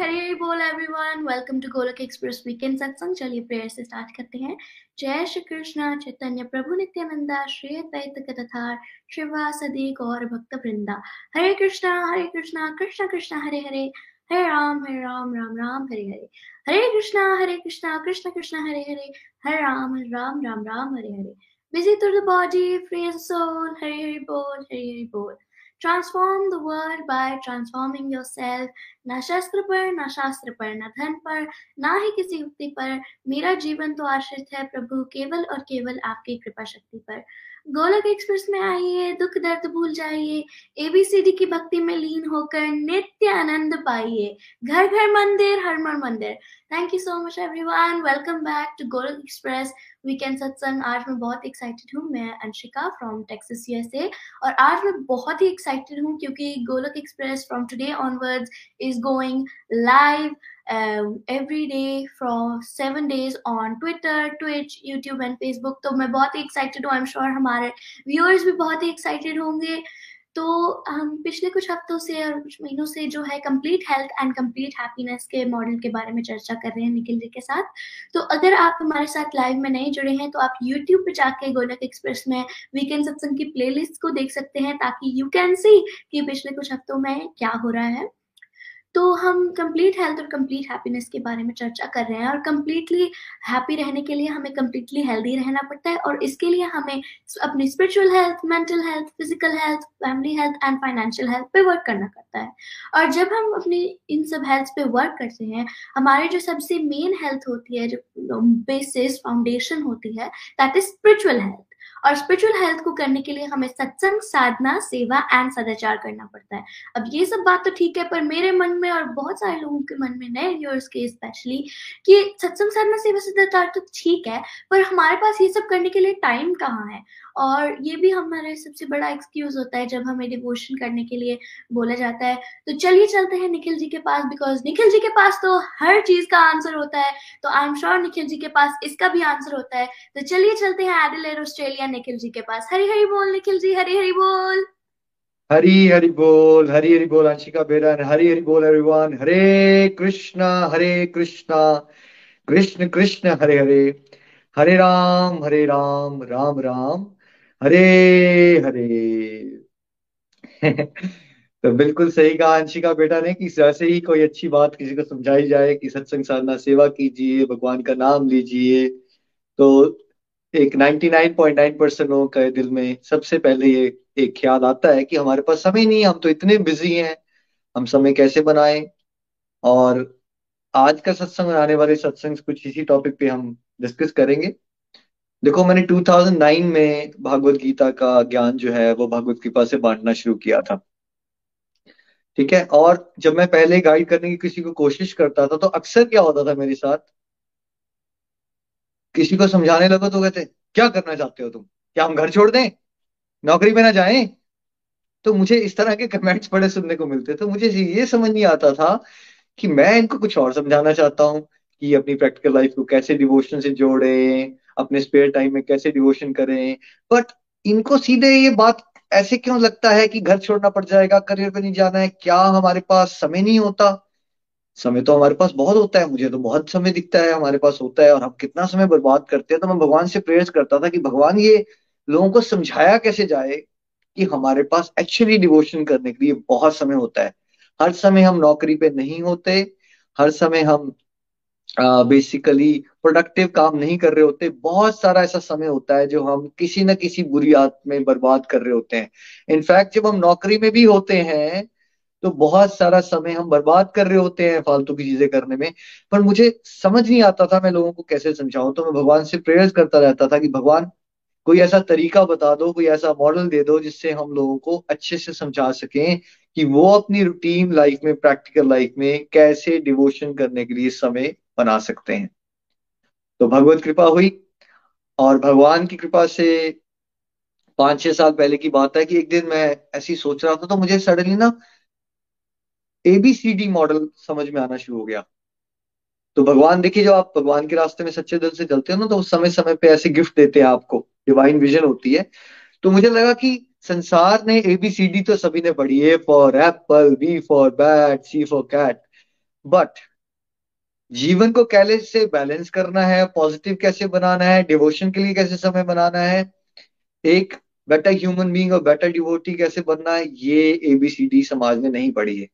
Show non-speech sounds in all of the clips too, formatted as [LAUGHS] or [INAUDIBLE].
हरे हरे बोल everyone welcome to Golok express weekend satsang चलिए prayer से स्टार्ट करते हैं। जय श्री कृष्ण, चैतन्य प्रभु, नित्यानंदा श्री अद्वैत कथार भक्त Vrinda. Hare Krishna Hare Krishna, Krishna Krishna, Hare Hare. Hare Ram Hare Ram Ram Ram, Hare Hare. Hare Krishna Hare Krishna, Krishna Krishna, Hare Hare. Hare Ram Hare Ram Ram Ram, Hare Hare. Through the body, free as soul. hare hare bol hare hare bol transform the by transforming yourself ना शस्त्र पर ना शास्त्र पर ना धन पर ना ही किसी युक्ति पर मेरा जीवन तो आश्रित है प्रभु केवल और केवल आपकी कृपा शक्ति पर गोलक एक्सप्रेस में आइए, दुख दर्द भूल जाइए एबीसीडी की भक्ति में लीन होकर नित्य आनंद पाइए। घर घर मंदिर, हर मर मंदिर। Thank you so much everyone welcome back to Golok express weekend satsang आज मैं बहुत एक्साइटेड हूँ। मैं अंशिका फ्रॉम टेक्सास यूएसए और आज मैं बहुत ही एक्साइटेड हूँ क्योंकि Golok express from today onwards is going live um, every day for seven days on Twitter, Twitch, YouTube and Facebook. तो मैं बहुत ही excited हूँ. I'm sure हमारे viewers भी बहुत ही excited होंगे. तो हम पिछले कुछ हफ्तों से और कुछ महीनों से जो है complete health and complete happiness के मॉडल के बारे में चर्चा कर रहे हैं निखिल जी के साथ तो अगर आप हमारे साथ लाइव में नहीं जुड़े हैं तो आप यूट्यूब पे जाके गोलक एक्सप्रेस में वीकेंड सत्संग की प्लेलिस्ट को देख सकते हैं ताकि यू कैन सी कि पिछले कुछ हफ्तों में क्या हो रहा है तो हम कंप्लीट हेल्थ और कंप्लीट हैप्पीनेस के बारे में चर्चा कर रहे हैं और कंप्लीटली हैप्पी रहने के लिए हमें कंप्लीटली हेल्दी रहना पड़ता है और इसके लिए हमें अपनी spiritual health mental health physical health family health and financial health पे वर्क करना पड़ता है। और जब हम अपनी इन सब हेल्थ पे वर्क करते हैं, हमारे जो सबसे मेन हेल्थ होती है, जो बेसिस फाउंडेशन होती है दैट इज़ स्पिरिचुअल हेल्थ और स्पिरिचुअल हेल्थ को करने के लिए हमें सत्संग, साधना, सेवा एंड सदाचार करना पड़ता है। अब ये सब बात तो ठीक है, पर मेरे मन में और बहुत सारे लोगों के मन में नए व्यूअर्स के स्पेशली कि सत्संग, साधना, सेवा, सदाचार तो ठीक है, पर हमारे पास ये सब करने के लिए टाइम कहाँ है? और ये भी हमारा सबसे बड़ा एक्सक्यूज होता है जब हमें डिवोशन करने के लिए बोला जाता है। तो चलिए चलते हैं निखिल जी के पास बिकॉज़ निखिल जी के पास तो हर चीज़ का आंसर होता है। तो I am sure Nikhil ji के पास इसका भी आंसर होता है। तो चलिए चलते हैं एडिलेड ऑस्ट्रेलिया निखिल जी के पास। हरी हरी बोल निखिल जी हरी हरी बोल। हरी हरि बोल हरी हरि बोल, अंशिका बेरन हरी हरि बोल एवरीवन हरे कृष्णा हरे कृष्णा। कृष्ण कृष्ण हरे हरे हरे राम हरे राम राम राम। हरे हरे। [LAUGHS] तो बिल्कुल सही कहा अंशिका, बेटा ने कि जैसे ही कोई अच्छी बात किसी को समझाई जाए कि सत्संग साधना सेवा कीजिए, भगवान का नाम लीजिए। तो एक 99.9 परसेंट लोगों का दिल में सबसे पहले ये एक ख्याल आता है कि हमारे पास समय नहीं है, हम तो इतने बिज़ी हैं, हम समय कैसे बनाएँ? और आज का सत्संग आने वाले सत्संग कुछ इसी टॉपिक पे हम डिस्कस करेंगे। देखो, मैंने 2009 में भागवत गीता का ज्ञान जो है, वो भगवत कृपा से बांटना शुरू किया था। ठीक है? और जब मैं पहले गाइड करने की किसी को कोशिश करता था तो अक्सर क्या होता था मेरे साथ? किसी को समझाने लगो तो कहते, क्या करना चाहते हो तुम? क्या हम घर छोड़ दें? नौकरी में ना जाए? तो मुझे इस तरह के कमेंट्स बड़े सुनने को मिलते। तो मुझे ये समझ नहीं आता था कि मैं इनको कुछ और समझाना चाहता हूँ, कि अपनी प्रैक्टिकल लाइफ को कैसे डिवोशन से जोड़े अपने स्पेयर टाइम में कैसे डिवोशन करें। बट इनको सीधे ये बात ऐसे क्यों लगता है कि घर छोड़ना पड़ जाएगा करियर पे नहीं जाना है? क्या हमारे पास समय नहीं होता? समय तो हमारे पास बहुत होता है मुझे तो बहुत समय दिखता है हमारे पास होता है और हम कितना समय बर्बाद करते हैं। तो मैं भगवान से प्रेयर्स करता था कि भगवान ये लोगों को समझाया कैसे जाए कि हमारे पास एक्चुअली डिवोशन करने के लिए बहुत समय होता है। हर समय हम नौकरी पे नहीं होते हर समय हम बेसिकली uh, प्रोडक्टिव काम नहीं कर रहे होते, बहुत सारा ऐसा समय होता है जो हम किसी न किसी बुरी आदत में बर्बाद कर रहे होते हैं। इनफैक्ट जब हम नौकरी में भी होते हैं तो बहुत सारा समय हम बर्बाद कर रहे होते हैं फालतू की चीज़ें करने में। पर मुझे समझ नहीं आता था मैं लोगों को कैसे समझाऊं तो मैं भगवान से प्रेयर्स करता रहता था कि भगवान, कोई ऐसा तरीका बता दो, कोई ऐसा मॉडल दे दो जिससे हम लोगों को अच्छे से समझा सकें कि वो अपनी रूटीन लाइफ में प्रैक्टिकल लाइफ में कैसे डिवोशन करने के लिए समय बना सकते हैं। तो भगवत कृपा हुई और भगवान की कृपा से पाँच छह साल पहले की बात है कि एक दिन मैं ऐसी सोच रहा था तो मुझे सडनली ना एबीसीडी मॉडल समझ में आना शुरू हो गया। तो भगवान, देखिए, जब आप भगवान के रास्ते में सच्चे दिल से चलते हो ना तो उस समय समय पे ऐसे गिफ्ट देते हैं आपको डिवाइन विजन होती है। तो मुझे लगा कि संसार ने एबीसीडी तो सभी ने पढ़ी A for apple B for bat C for cat but जीवन को कैसे बैलेंस करना है, पॉजिटिव कैसे बनाना है, डिवोशन के लिए कैसे समय बनाना है, एक बेटर ह्यूमन बींग और बेटर डिवोटी कैसे बनना है, ये एबीसीडी समाज ने नहीं पढ़ी है।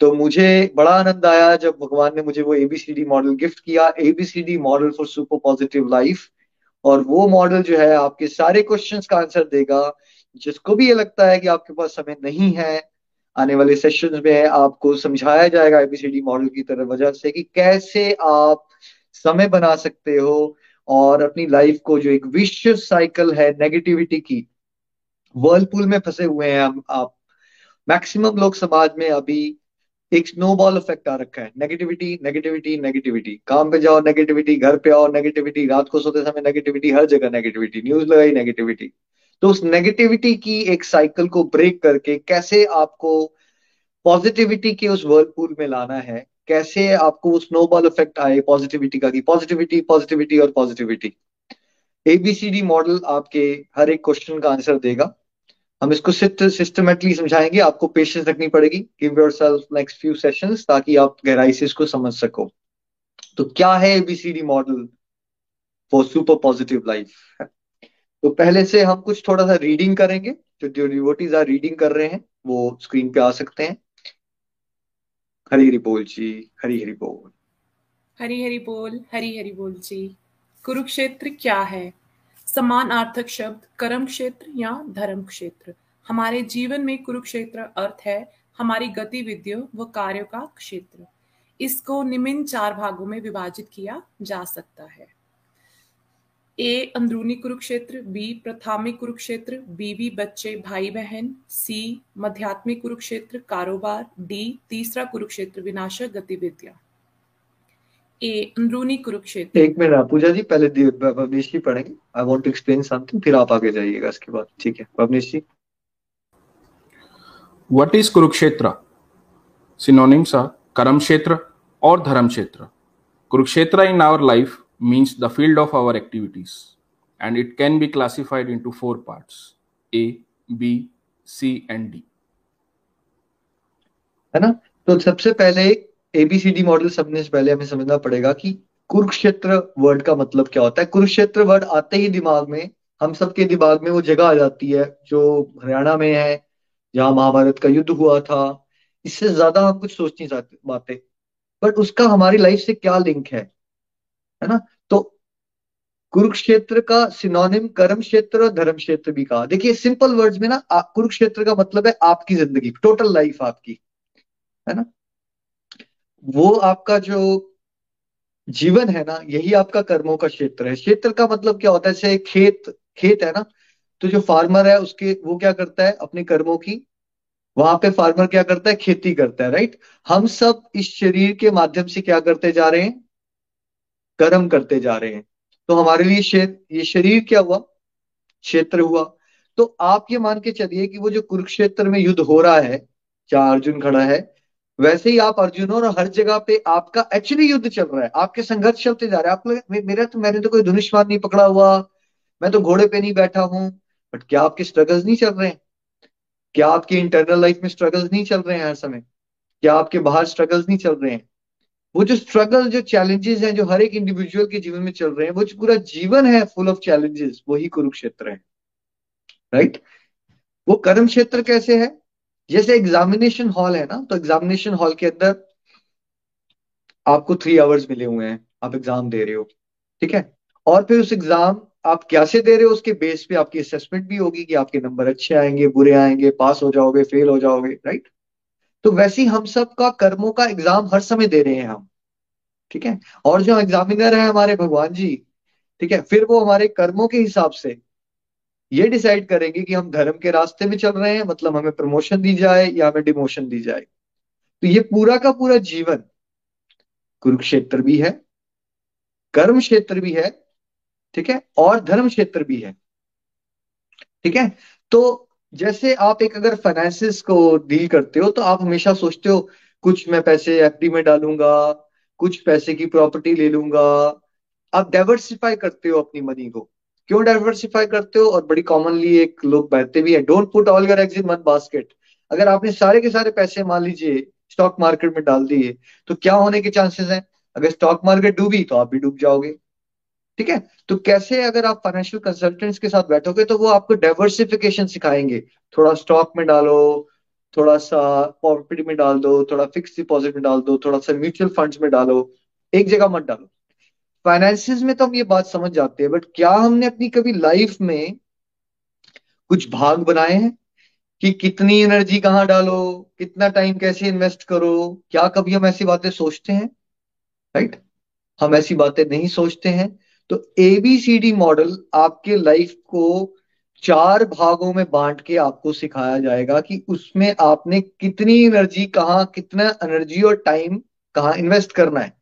तो मुझे बड़ा आनंद आया जब भगवान ने मुझे वो एबीसीडी मॉडल गिफ्ट किया। ABCD model for super positive life और वो मॉडल जो है आपके सारे क्वेश्चंस का आंसर देगा, जिसको भी ये लगता है कि आपके पास समय नहीं है आने वाले सेशन में आपको समझाया जाएगा एबीसीडी मॉडल की तरह वजह से कि कैसे आप समय बना सकते हो और अपनी लाइफ को जो एक विश्व साइकिल है नेगेटिविटी की वर्लपूल में फंसे हुए हैं हम, आप। मैक्सिमम लोग समाज में अभी एक स्नोबॉल इफ़ेक्ट आ रखा है। नेगेटिविटी नेगेटिविटी नेगेटिविटी काम पे जाओ नेगेटिविटी घर पे आओ नेगेटिविटी रात को सोते समय नेगेटिविटी हर जगह नेगेटिविटी न्यूज़ लगाई नेगेटिविटी तो उस नेगेटिविटी की एक साइकिल को ब्रेक करके कैसे आपको पॉजिटिविटी के उस वर्लपूल में लाना है? कैसे आपको वो स्नोबॉल इफ़ेक्ट आए पॉजिटिविटी का कि पॉजिटिविटी पॉजिटिविटी और पॉजिटिविटी एबीसीडी मॉडल आपके हर एक क्वेश्चन का आंसर देगा। हम इसको सिस्टमेटिकली समझाएँगे। आपको पेशेंस रखनी पड़ेगी। Give yourself next few sessions ताकि आप गहराई से इसको समझ सको। तो क्या है ABCD model for super positive life तो पहले से हम कुछ थोड़ा सा रीडिंग करेंगे, जो डिवोटीज आर रीडिंग कर रहे हैं, वो स्क्रीन पे आ सकते हैं। हरी हरी बोल जी, हरी हरी बोल। हरी हरी बोल, हरी हरी बोल जी। कुरुक्षेत्र क्या है? समान आर्थक शब्द, कर्म क्षेत्र या धर्म क्षेत्र? हमारे जीवन में कुरुक्षेत्र अर्थ है, हमारी गतिविधियों व कार्यों का क्षेत्र। इसको निम्न चार भागों में विभाजित किया जा सकता है। ए अंदरूनी कुरुक्षेत्र बी प्राथमिक कुरुक्षेत्र बीवी बच्चे भाई बहन सी मध्यात्मिक कुरुक्षेत्र कारोबार डी तीसरा कुरुक्षेत्र विनाशक गतिविधियाँ ए अंदरूनी कुरुक्षेत्र एक मिनट पूजा जी पहले भवनीश जी पढ़ेंगे। I want to explain something फिर आप आगे जाइएगा इसके बाद। ठीक है। Bhavnish ji. What is Kurukshetra synonyms are कर्म क्षेत्र और धर्म क्षेत्र Kurukshetra in our life means the field of our activities and it can be classified into four parts A B C and D है ना? तो सबसे पहले एबीसीडी मॉडल समझने से पहले हमें समझना पड़ेगा कि कुरुक्षेत्र वर्ड का मतलब क्या होता है। कुरुक्षेत्र वर्ड आते ही दिमाग में, हम सबके दिमाग में वो जगह आ जाती है, जो हरियाणा में है, जहाँ महाभारत का युद्ध हुआ था। इससे ज़्यादा हम कुछ सोच नहीं सकते बातें। बट उसका हमारी लाइफ से क्या लिंक है? है ना? तो कुरुक्षेत्र का सिनोनिम कर्म क्षेत्र और धर्म क्षेत्र भी कहा। देखिए सिंपल वर्ड्स में ना कुरुक्षेत्र का मतलब है आपकी ज़िंदगी टोटल लाइफ आपकी, है ना? वो आपका जो जीवन है ना, यही आपका कर्मों का क्षेत्र है। क्षेत्र का मतलब क्या होता है? जैसे खेत खेत है ना तो जो फार्मर है, उसके, वो क्या करता है? अपने कर्मों की, वहाँ पे फार्मर क्या करता है? खेती करता है राइट हम सब इस शरीर के माध्यम से क्या करते जा रहे हैं? कर्म करते जा रहे हैं। तो हमारे लिए ये शरीर क्या हुआ? क्षेत्र हुआ। तो आप ये मान के चलिए कि वो जो कुरुक्षेत्र में युद्ध हो रहा है, जहाँ अर्जुन खड़ा है, वैसे ही आप अर्जुन और हर जगह पे आपका एक्चुअली युद्ध चल रहा है। आपके संघर्ष चलते जा रहे हैं। आप मेरा तो मैंने तो कोई धनुष्मान नहीं पकड़ा हुआ। मैं तो घोड़े पे नहीं बैठा हूँ। बट क्या आपके स्ट्रगल्स नहीं चल रहे हैं? क्या आपकी इंटरनल लाइफ में स्ट्रगल्स नहीं चल रहे हैं हर समय? क्या आपके बाहर स्ट्रगल्स नहीं चल रहे हैं? वो जो स्ट्रगल जो चैलेंजेस हैं, जो हर एक इंडिविजुअल के जीवन में चल रहे हैं, वो जो पूरा जीवन है फुल ऑफ़ चैलेंजेस वही कुरुक्षेत्र है। राइट वो कर्म क्षेत्र कैसे है? जैसे एग्जामिनेशन हॉल है ना तो एग्जामिनेशन हॉल के अंदर आपको थ्री आवर्स मिले हुए हैं, आप एग्ज़ाम दे रहे हो, ठीक है? और फिर उस एग्ज़ाम आप कैसे दे रहे हो, उसके बेस पे आपकी असेसमेंट भी होगी कि आपके नंबर अच्छे आएँगे, बुरे आएँगे पास हो जाओगे फेल हो जाओगे राइट तो वैसे हम सब का कर्मों का एग्ज़ाम हर समय दे रहे हैं हम। ठीक है? और जो एग्जामिनर है हमारे भगवान जी, ठीक है? फिर वो हमारे कर्मों के हिसाब से ये डिसाइड करेंगे कि हम धर्म के रास्ते में चल रहे हैं मतलब हमें प्रमोशन दी जाए या हमें डिमोशन दी जाए। तो ये पूरा का पूरा जीवन कुरुक्षेत्र भी है, कर्म क्षेत्र भी है, ठीक है? और धर्म क्षेत्र भी है। ठीक है? तो जैसे आप एक अगर फाइनेंसिस को डील करते हो तो आप हमेशा सोचते हो, कुछ मैं पैसे एफडी में डालूँगा, कुछ पैसे की प्रॉपर्टी ले लूँगा। आप डाइवर्सिफाई करते हो अपनी मनी को। क्यों डाइवर्सिफाई करते हो? और बड़ी कॉमनली एक लोग बहते भी है don't put all your in one basket अगर आपने सारे के सारे पैसे, मान लीजिए स्टॉक मार्केट में डाल दिए तो क्या होने के चांसेस हैं? अगर स्टॉक मार्केट डूबी तो आप भी डूब जाओगे। ठीक है? तो कैसे अगर आप फाइनेंशियल कंसल्टेंट्स के साथ बैठोगे तो वो आपको डाइवर्सिफिकेशन सिखाएँगे। थोड़ा स्टॉक में डालो, थोड़ा सा प्रॉपर्टी में डाल दो, थोड़ा फिक्स डिपॉजिट में डाल दो, थोड़ा सा म्यूचुअल फंड्स में डालो। एक जगह मत डालो। फाइनेंसिस में तो हम ये बात समझ जाते हैं बट क्या हमने अपनी कभी लाइफ में कुछ भाग बनाए हैं? कि कितनी एनर्जी कहाँ डालो, कितना टाइम कैसे इन्वेस्ट करो, क्या कभी हम ऐसी बातें सोचते हैं? राइट हम ऐसी बातें नहीं सोचते हैं। तो एबीसीडी मॉडल आपके लाइफ को चार भागों में बांट के आपको सिखाया जाएगा कि उसमें आपने कितनी एनर्जी कहाँ कितना एनर्जी और टाइम कहाँ इन्वेस्ट करना है।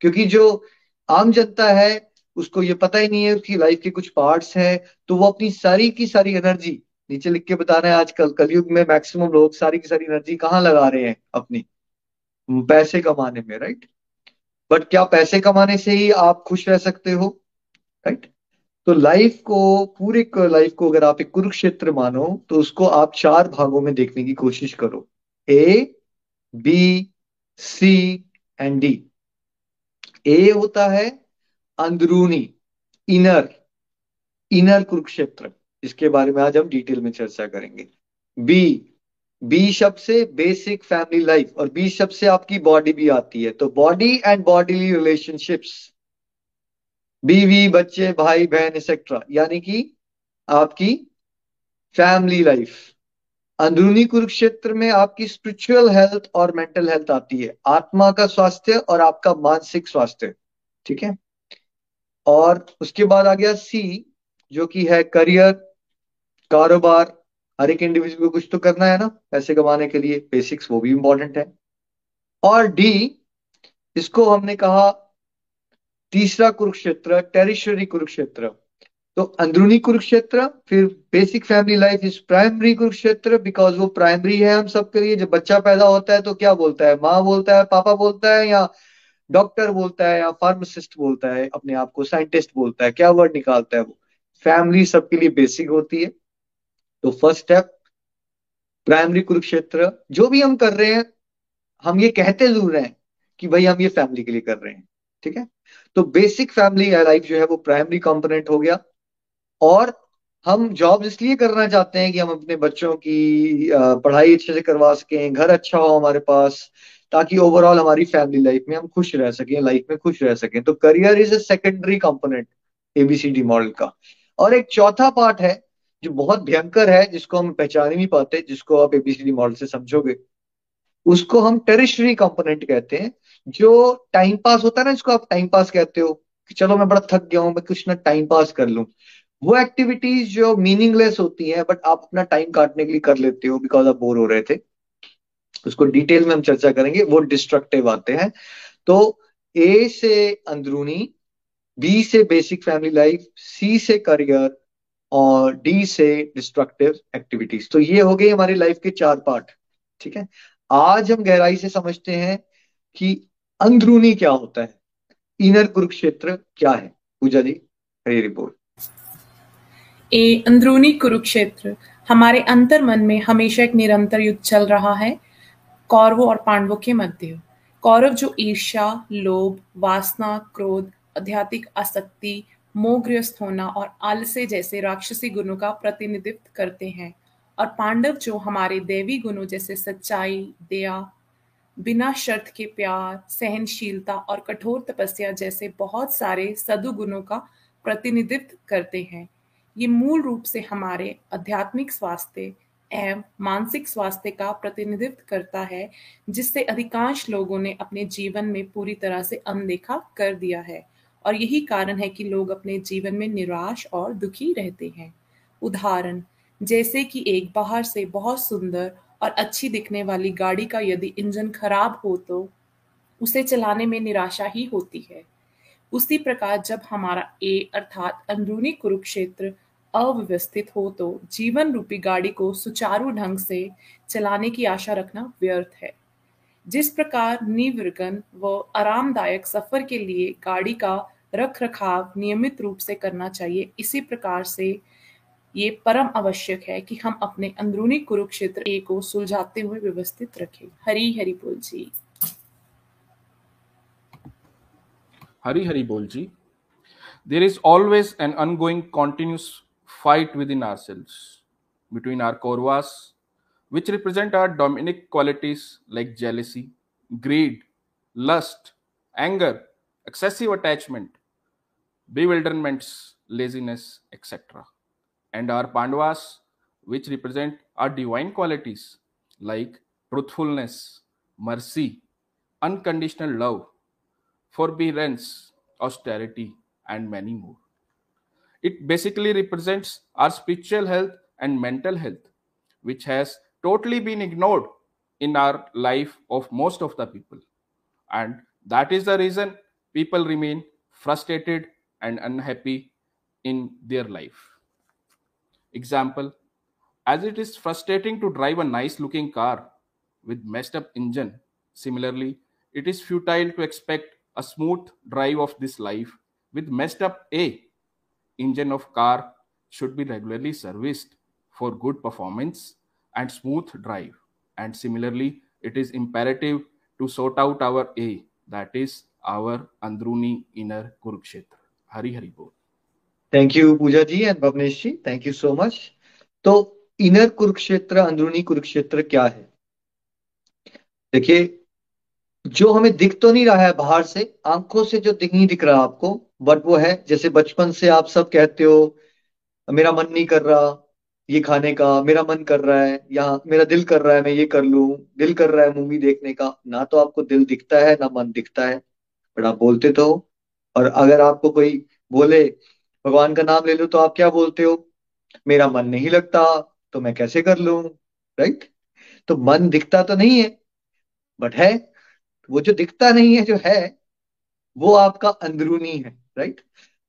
क्योंकि जो आम जनता है, उसको ये पता ही नहीं है उसकी लाइफ के कुछ पार्ट्स हैं तो वो अपनी सारी की सारी एनर्जी नीचे लिख के बता रहे हैं आजकल, कलयुग में मैक्सिमम लोग सारी की सारी एनर्जी कहाँ लगा रहे हैं अपनी? पैसे कमाने में राइट बट क्या पैसे कमाने से ही आप खुश रह सकते हो? राइट तो लाइफ को, पूरे लाइफ को अगर आप एक कुरुक्षेत्र मानो तो उसको आप चार भागों में देखने की कोशिश करो। A B C and D A होता है अंदरूनी इनर इनर कुरुक्षेत्र। इसके बारे में आज हम डिटेल में चर्चा करेंगे। बी बी शब्द से बेसिक फैमिली लाइफ और बी शब्द से आपकी बॉडी भी आती है। तो बॉडी एंड बॉडीली रिलेशनशिप्स बीवी, बच्चे, भाई, बहन एक्सेट्रा यानी कि आपकी फैमिली लाइफ अंदरूनी कुरुक्षेत्र में आपकी स्पिरिचुअल हेल्थ और मेंटल हेल्थ आती है। आत्मा का स्वास्थ्य और आपका मानसिक स्वास्थ्य। ठीक है? और उसके बाद आ गया सी जो कि है करियर कारोबार। हर एक इंडिविजुअल को कुछ तो करना है ना, पैसे कमाने के लिए। बेसिक्स वो भी इंपॉर्टेंट है। और डी इसको हमने कहा तीसरा कुरुक्षेत्र टेरिशरी कुरुक्षेत्र। तो अंदरूनी कुरुक्षेत्र, फिर basic family life is primary Kurukshetra because वो प्राइमरी है हम सबके लिए। जब बच्चा पैदा होता है तो क्या बोलता है? माँ बोलता है, पापा बोलता है, या डॉक्टर बोलता है, या फार्मासिस्ट बोलता है, अपने आप को साइंटिस्ट बोलता है? क्या वर्ड निकालता है वो? फैमिली सबके लिए बेसिक होती है। तो फ़र्स्ट स्टेप प्राइमरी कुरुक्षेत्र। जो भी हम कर रहे हैं, हम ये कहते ज़रूर हैं कि भाई हम ये फैमिली के लिए कर रहे हैं। ठीक है? तो बेसिक फैमिली लाइफ जो है वो प्राइमरी कंपोनेंट हो गया। और हम जॉब इसलिए करना चाहते हैं कि हम अपने बच्चों की पढ़ाई अच्छे से करवा सकें, घर अच्छा हो हमारे पास, ताकि ओवरऑल हमारी फैमिली लाइफ में हम खुश रह सकें लाइफ में खुश रह सकें। तो career is a secondary component ABCD model का। और एक चौथा पार्ट है, जो बहुत भयंकर है, जिसको हम पहचान ही नहीं पाते, जिसको आप एबीसीडी मॉडल से समझोगे, उसको हम टेरिशरी कंपोनेंट कहते हैं। जो टाइम पास होता है ना इसको आप टाइम पास कहते हो, कि चलो मैं बड़ा थक गया हूँ, मैं कुछ ना टाइम पास कर लूँ। वो एक्टिविटीज़ जो मीनिंगलेस होती हैं बट आप अपना टाइम काटने के लिए कर लेते हो बिकॉज़ आप बोर हो रहे थे। उसको डिटेल में हम चर्चा करेंगे, वो डिस्ट्रक्टिव आते हैं। तो ए से अंदरूनी बी से बेसिक फैमिली लाइफ सी से करियर और डी से डिस्ट्रक्टिव एक्टिविटीज़ तो ये हो गई हमारी लाइफ के चार पार्ट ठीक है? आज हम गहराई से समझते हैं कि अंदरूनी क्या होता है? इनर कुरुक्षेत्र क्या है? पूजा जी हरी रिपोर्ट ए, अंदरूनी कुरुक्षेत्र हमारे अंतर मन में हमेशा एक निरंतर युद्ध चल रहा है, कौरवों और पांडवों के मध्य। कौरव जो ईर्ष्या, लोभ, वासना, क्रोध, आध्यात्मिक आसक्ति, मोहग्रस्त होना और आलसे जैसे राक्षसी गुणों का प्रतिनिधित्व करते हैं, और पांडव जो हमारे देवी गुणों जैसे सच्चाई, दया बिना शर्त के प्यार, सहनशीलता और कठोर तपस्या जैसे बहुत सारे सदुगुणों का प्रतिनिधित्व करते हैं। ये मूल रूप से हमारे आध्यात्मिक स्वास्थ्य एवं मानसिक स्वास्थ्य का प्रतिनिधित्व करता है, जिससे अधिकांश लोगों ने अपने जीवन में पूरी तरह से अनदेखा कर दिया है। और यही कारण है कि लोग अपने जीवन में निराश और दुखी रहते हैं। उदाहरण, जैसे कि एक बाहर से बहुत सुंदर और अच्छी दिखने वाली गाड़ी का यदि इंजन खराब हो तो उसे चलाने में निराशा ही होती है। उसी प्रकार जब हमारा ए अर्थात अंदरूनी कुरुक्षेत्र अव्यवस्थित हो तो जीवन रूपी गाड़ी को सुचारू ढंग से चलाने की आशा रखना व्यर्थ है। जिस प्रकार निवर्गन व आरामदायक सफ़र के लिए गाड़ी का रख रखाव नियमित रूप से करना चाहिए, इसी प्रकार से ये परम आवश्यक है कि हम अपने अंदरूनी कुरुक्षेत्र ए को सुलझाते हुए व्यवस्थित रखें। हरी हरी बोल जी। हरी हरी बोल जी। There is always an ongoing continuous fight within ourselves between our Kauravas which represent our dominant qualities like jealousy greed lust anger excessive attachment bewilderments laziness etcetera And our Pandavas, which represent our divine qualities like truthfulness, mercy, unconditional love, forbearance, austerity, and many more. It basically represents our spiritual health and mental health, which has totally been ignored in our life of most of the people. And that is the reason people remain frustrated and unhappy in their life. Example As it is frustrating to drive a nice looking car with messed up engine, similarly, it is futile to expect a smooth drive of this life with messed up A. Engine of car should be regularly serviced for good performance and smooth drive. And similarly, it is imperative to sort out our A, that is our Andruni inner Kurukshetra. Hari Hari Bol. Thank you Puja ji and Bhavnesh ji thank you so much तो inner Kurukshetra, अंदरूनी कुरुक्षेत्र क्या है? देखिए, जो हमें दिख तो नहीं रहा है बाहर से, आँखों से जो दिख नहीं दिख रहा आपको बट वो है, जैसे बचपन से आप सब कहते हो, मेरा मन नहीं कर रहा, ये खाने का, मेरा मन कर रहा है, या मेरा दिल कर रहा है, मैं ये कर लू, दिल कर रहा है मूवी देखने का, ना तो आपको दिल दिखता है, ना मन दिखता है बट आप बोलते तो और अगर आपको कोई बोले भगवान का नाम ले लो तो आप क्या बोलते हो? मेरा मन नहीं लगता तो मैं कैसे कर लू? राइट तो मन दिखता तो नहीं है बट है। वो जो दिखता नहीं है, जो है, वो आपका अंदरूनी है राइट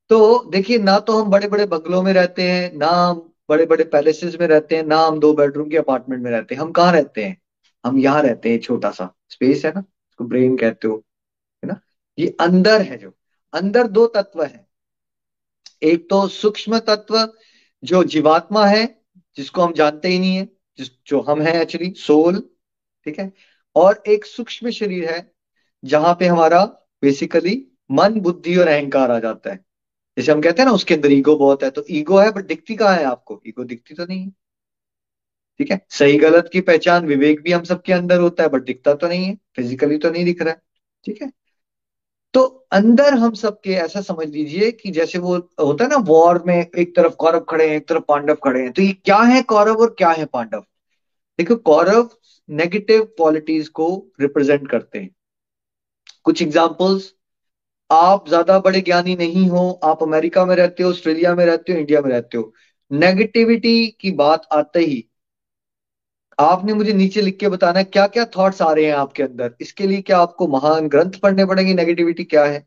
तो देखिए, ना तो हम बड़े बड़े बंगलों में रहते हैं, ना हम बड़े बड़े पैलेसेस में रहते हैं, ना हम दो बेडरूम के अपार्टमेंट में रहते हैं। हम कहाँ रहते हैं? हम यहाँ रहते हैं छोटा सा स्पेस है ना उसको ब्रेन कहते हो, है ना? ये अंदर है जो। अंदर दो तत्व है। एक तो सूक्ष्म तत्व जो जीवात्मा है, जिसको हम जानते ही नहीं है, जिस, जो हम हैं एक्चुअली सोल ठीक है? और एक सूक्ष्म शरीर है, जहाँ पे हमारा बेसिकली मन, बुद्धि और अहंकार आ जाता है। जैसे हम कहते हैं ना, उसके अंदर ईगो बहुत है तो ईगो है बट दिखती कहाँ है आपको? ईगो दिखती तो नहीं है। ठीक है? सही, गलत की पहचान, विवेक भी हम सबके अंदर होता है बट दिखता तो नहीं है फिजिकली तो नहीं दिख रहा है। ठीक है? तो अंदर हम सबके ऐसा समझ लीजिए कि जैसे वो होता है ना, वॉर में एक तरफ़ कौरव खड़े हैं, एक तरफ़ पांडव खड़े हैं। तो ये क्या है कौरव और क्या है पांडव? देखो, कौरव नेगेटिव क्वालिटीज को रिप्रेजेंट करते हैं। कुछ एग्जाम्पल्स आप ज़्यादा बड़े ज्ञानी नहीं हो, आप अमेरिका में रहते हो, ऑस्ट्रेलिया में रहते हो, इंडिया में रहते हो। नेगेटिविटी की बात आते ही आपने मुझे नीचे लिख के बताना है क्या क्या थॉट्स आ रहे हैं आपके अंदर? इसके लिए क्या आपको महान ग्रंथ पढ़ने पड़ेंगे? नेगेटिविटी क्या है?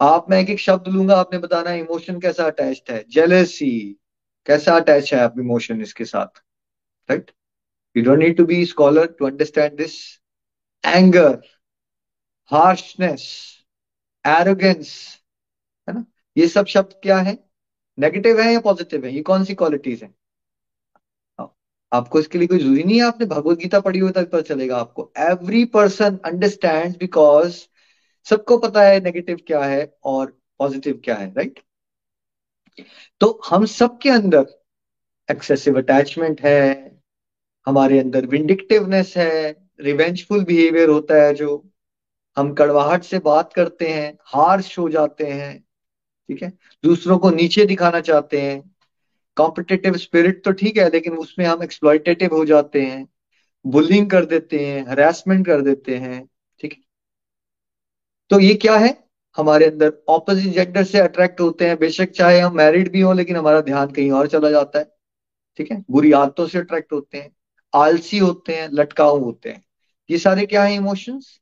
आप, मैं एक एक शब्द लूँगा, आपने बताना है इमोशन कैसा अटैच्ड है? जेलेसी कैसा अटैच है आप इमोशन इसके साथ? Right you don't need to be scholar to understand this anger harshness arrogance है ना? ये सब शब्द क्या है? नेगेटिव है या पॉजिटिव है? ये कौन सी क्वालिटीज है? आपको इसके लिए कोई ज़रूरी नहीं है? आपने भगवत गीता पढ़ी हुई तक पता चलेगा आपको। एवरी पर्सन अंडरस्टैंड बिकॉज़ सबको पता है नेगेटिव क्या है और पॉजिटिव क्या है राइट तो हम सबके अंदर एक्सेसिव अटैचमेंट है, हमारे अंदर विंडिक्टिवनेस है रिवेंजफुल बिहेवियर होता है जो हम कड़वाहट से बात करते हैं हार्श हो जाते हैं, ठीक है? दूसरों को नीचे दिखाना चाहते हैं कॉम्पिटेटिव स्पिरिट तो ठीक है, लेकिन उसमें हम एक्सप्लॉयटेटिव हो जाते हैं बुलिंग कर देते हैं हरासमेंट कर देते हैं, ठीक है? तो ये क्या है? हमारे अंदर ऑपोजिट जेंडर से अट्रैक्ट होते हैं, बेशक चाहे हम मैरिड भी हो, लेकिन हमारा ध्यान कहीं और चला जाता है, ठीक है? बुरी आदतों से अट्रैक्ट होते हैं, आलसी होते हैं, लटकाऊ होते हैं। ये सारे क्या है इमोशंस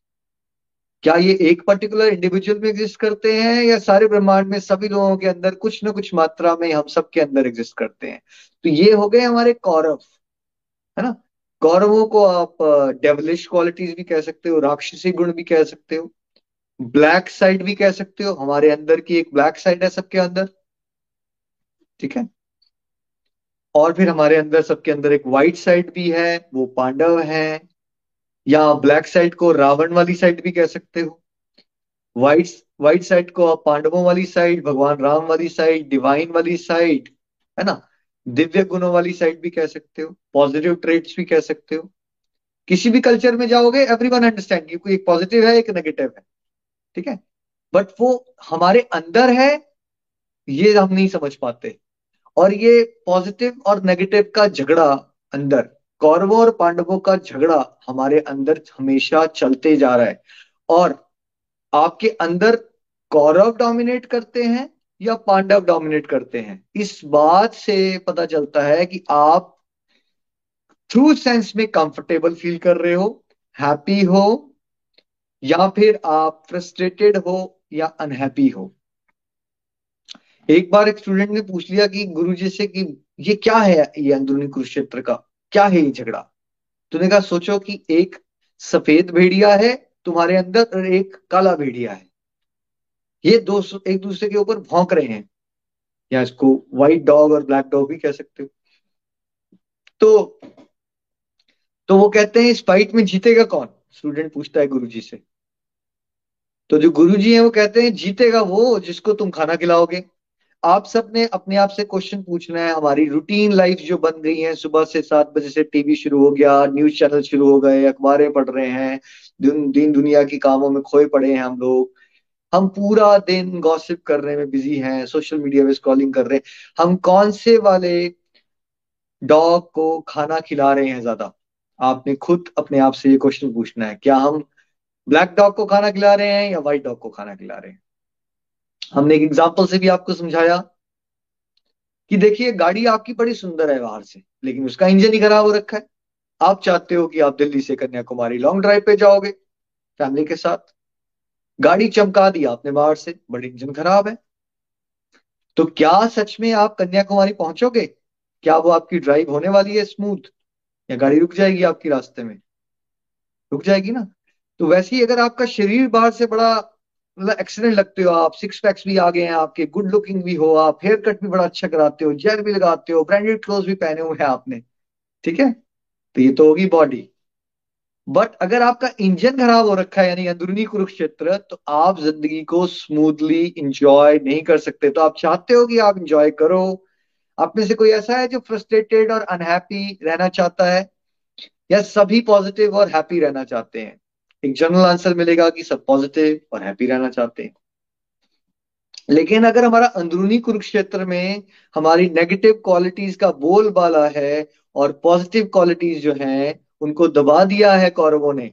क्या ये एक पर्टिकुलर इंडिविजुअल में एग्जिस्ट करते हैं या सारे ब्रह्मांड में सभी लोगों के अंदर कुछ ना कुछ मात्रा में हम सब के अंदर एग्जिस्ट करते हैं? तो ये हो गए हमारे कौरव, है ना? कौरवों को आप डेवलिश क्वालिटीज भी कह सकते हो, राक्षसी गुण भी कह सकते हो ब्लैक साइड भी कह सकते हो, हमारे अंदर की एक ब्लैक साइड है सबके अंदर, ठीक है? और फिर हमारे अंदर सबके अंदर एक व्हाइट साइड भी है, वो पांडव है या ब्लैक साइड को रावण वाली साइड भी कह सकते हो? व्हाइट व्हाइट साइड को आप पांडवों वाली साइड भगवान राम वाली साइड डिवाइन वाली साइड है ना? दिव्य गुणों वाली साइड भी कह सकते हो पॉजिटिव ट्रेट्स भी कह सकते हो। किसी भी कल्चर में जाओगे एवरी वन अंडरस्टैंड कोई एक पॉजिटिव है, एक नेगेटिव है, ठीक है? बट वो हमारे अंदर है, ये हम नहीं समझ पाते। और ये पॉजिटिव और नेगेटिव का झगड़ा अंदर कौरवों और पांडवों का झगड़ा हमारे अंदर हमेशा चलते जा रहा है। और आपके अंदर कौरव डोमिनेट करते हैं या पांडव डोमिनेट करते हैं? इस बात से पता चलता है कि आप ट्रू सेंस में कंफर्टेबल फील कर रहे हो हैप्पी हो, या फिर आप फ्रस्ट्रेटेड हो या अनहैप्पी हो। एक बार एक स्टूडेंट ने पूछ लिया कि गुरु जी से कि ये क्या है ये अंदरूनी कुरुक्षेत्र का? क्या है ये झगड़ा? तूने कहा, सोचो कि एक सफ़ेद भेड़िया है, तुम्हारे अंदर और एक काला भेड़िया है। ये दो एक दूसरे के ऊपर भौंक रहे हैं। या इसको व्हाइट डॉग और ब्लैक डॉग भी कह सकते हो। तो तो वो कहते हैं, इस फाइट में जीतेगा कौन? स्टूडेंट पूछता है गुरुजी से। तो जो गुरुजी है, वो कहते हैं, जीतेगा वो जिसको तुम खाना खिलाओगे। आप सबने अपने आप से क्वेश्चन पूछना है, हमारी रूटीन लाइफ जो बन गई है, सुबह से सात बजे से टीवी शुरू हो गया न्यूज़ चैनल शुरू हो गए, अखबारें पढ़ रहे हैं, दिन दिन दुनिया के कामों में खोए पड़े हैं हम लोग। हम पूरा दिन गॉसिप करने में बिज़ी हैं सोशल मीडिया पे स्क्रॉलिंग कर रहे हैं। हम कौन से वाले डॉग को खाना खिला रहे हैं ज़्यादा? आपने खुद अपने आप से ये क्वेश्चन पूछना है, क्या हम ब्लैक डॉग को खाना खिला रहे हैं या व्हाइट डॉग को खाना खिला रहे हैं? हमने एक एग्ज़ाम्पल से भी आपको समझाया कि देखिए, गाड़ी आपकी बड़ी सुंदर है बाहर से, लेकिन उसका इंजन ही खराब हो रखा है। आप चाहते हो कि आप दिल्ली से कन्याकुमारी लॉन्ग ड्राइव पे जाओगे फैमिली के साथ। गाड़ी चमका दी आपने बाहर से, बड़ी इंजन खराब है। तो क्या सच में आप कन्याकुमारी पहुंचोगे? क्या वो आपकी ड्राइव होने वाली है स्मूथ या गाड़ी रुक जाएगी आपकी रास्ते में? रुक जाएगी ना? तो वैसे ही अगर आपका शरीर बाहर से बड़ा मतलब एक्सीलेंट लगते हो आप सिक्स पैक्स भी आ गए हैं आपके गुड लुकिंग भी हो आप हेयर कट भी बड़ा अच्छा कराते हो जेल भी लगाते हो ब्रांडेड क्लोथ भी पहने हुए हैं आपने, ठीक है? तो ये तो होगी बॉडी बट अगर आपका इंजन खराब हो रखा है, यानी अंदरूनी कुरुक्षेत्र तो आप ज़िंदगी को स्मूथली इंजॉय नहीं कर सकते। तो आप चाहते हो कि आप इंजॉय करो। आप में से कोई ऐसा है जो फ्रस्ट्रेटेड और अनहैप्पी रहना चाहता है? या सभी पॉजिटिव और हैप्पी रहना चाहते हैं? एक जनरल आंसर मिलेगा कि सब पॉजिटिव और हैप्पी रहना चाहते हैं। लेकिन अगर हमारा अंदरूनी कुरुक्षेत्र में हमारी नेगेटिव क्वालिटीज का बोलबाला है और पॉजिटिव क्वालिटीज जो हैं, उनको दबा दिया है कौरवों ने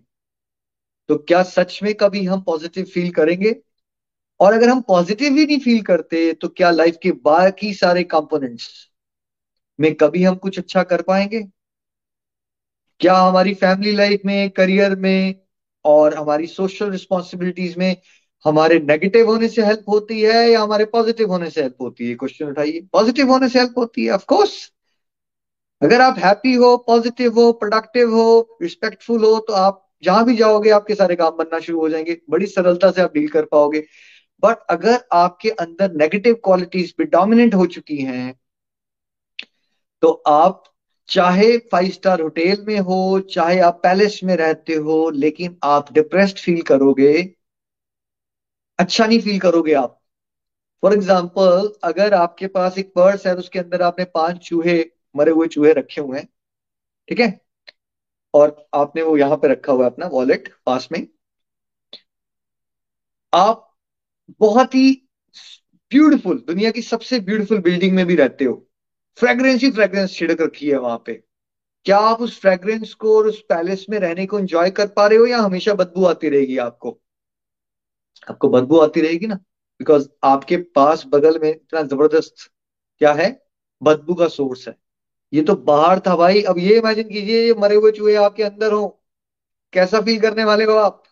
तो क्या सच में कभी हम पॉजिटिव फील करेंगे? और अगर हम पॉजिटिव ही नहीं फील करते तो क्या लाइफ के बाकी सारे कंपोनेंट्स में कभी हम कुछ अच्छा कर पाएँगे? क्या हमारी फैमिली लाइफ में करियर में और हमारी सोशल रिस्पॉन्सिबिलिटीज में हमारे नेगेटिव होने से हेल्प होती है या हमारे पॉजिटिव होने से हेल्प होती है? क्वेश्चन उठाइए। पॉजिटिव होने से हेल्प होती है ऑफकोर्स अगर आप हैप्पी हो पॉजिटिव हो प्रोडक्टिव हो रिस्पेक्टफुल हो तो आप जहाँ भी जाओगे, आपके सारे काम बनना शुरू हो जाएँगे। बड़ी सरलता से आप डील कर पाओगे। बट अगर आपके अंदर नेगेटिव क्वालिटीज भी डोमिनेंट हो चुकी हैं तो आप चाहे फाइव स्टार होटल में हो, चाहे आप पैलेस में रहते हो, लेकिन आप डिप्रेस्ड फील करोगे अच्छा नहीं फील करोगे आप। फॉर एग्ज़ाम्पल अगर आपके पास एक पर्स है, उसके अंदर आपने पाँच चूहे, मरे हुए चूहे रखे हुए हैं, ठीक है? और आपने वो यहाँ पे रखा हुआ है अपना वॉलेट पास में। आप बहुत ही ब्यूटीफुल दुनिया की सबसे ब्यूटीफुल बिल्डिंग में भी रहते हो। फ्रेग्रेंस ही फ्रेग्रेंस छिड़क रखी है वहाँ पे। क्या आप उस फ्रेग्रेंस को और उस पैलेस में रहने को एंजॉय कर पा रहे हो या हमेशा बदबू आती रहेगी आपको? आपको बदबू आती रहेगी ना? बिकॉज़ आपके पास बगल में इतना ज़बरदस्त क्या है? बदबू का सोर्स है। ये तो बाहर था भाई। अब ये इमेजिन कीजिए, ये मरे हुए चूहे आपके अंदर हो। कैसा फील करने वाले हो आप?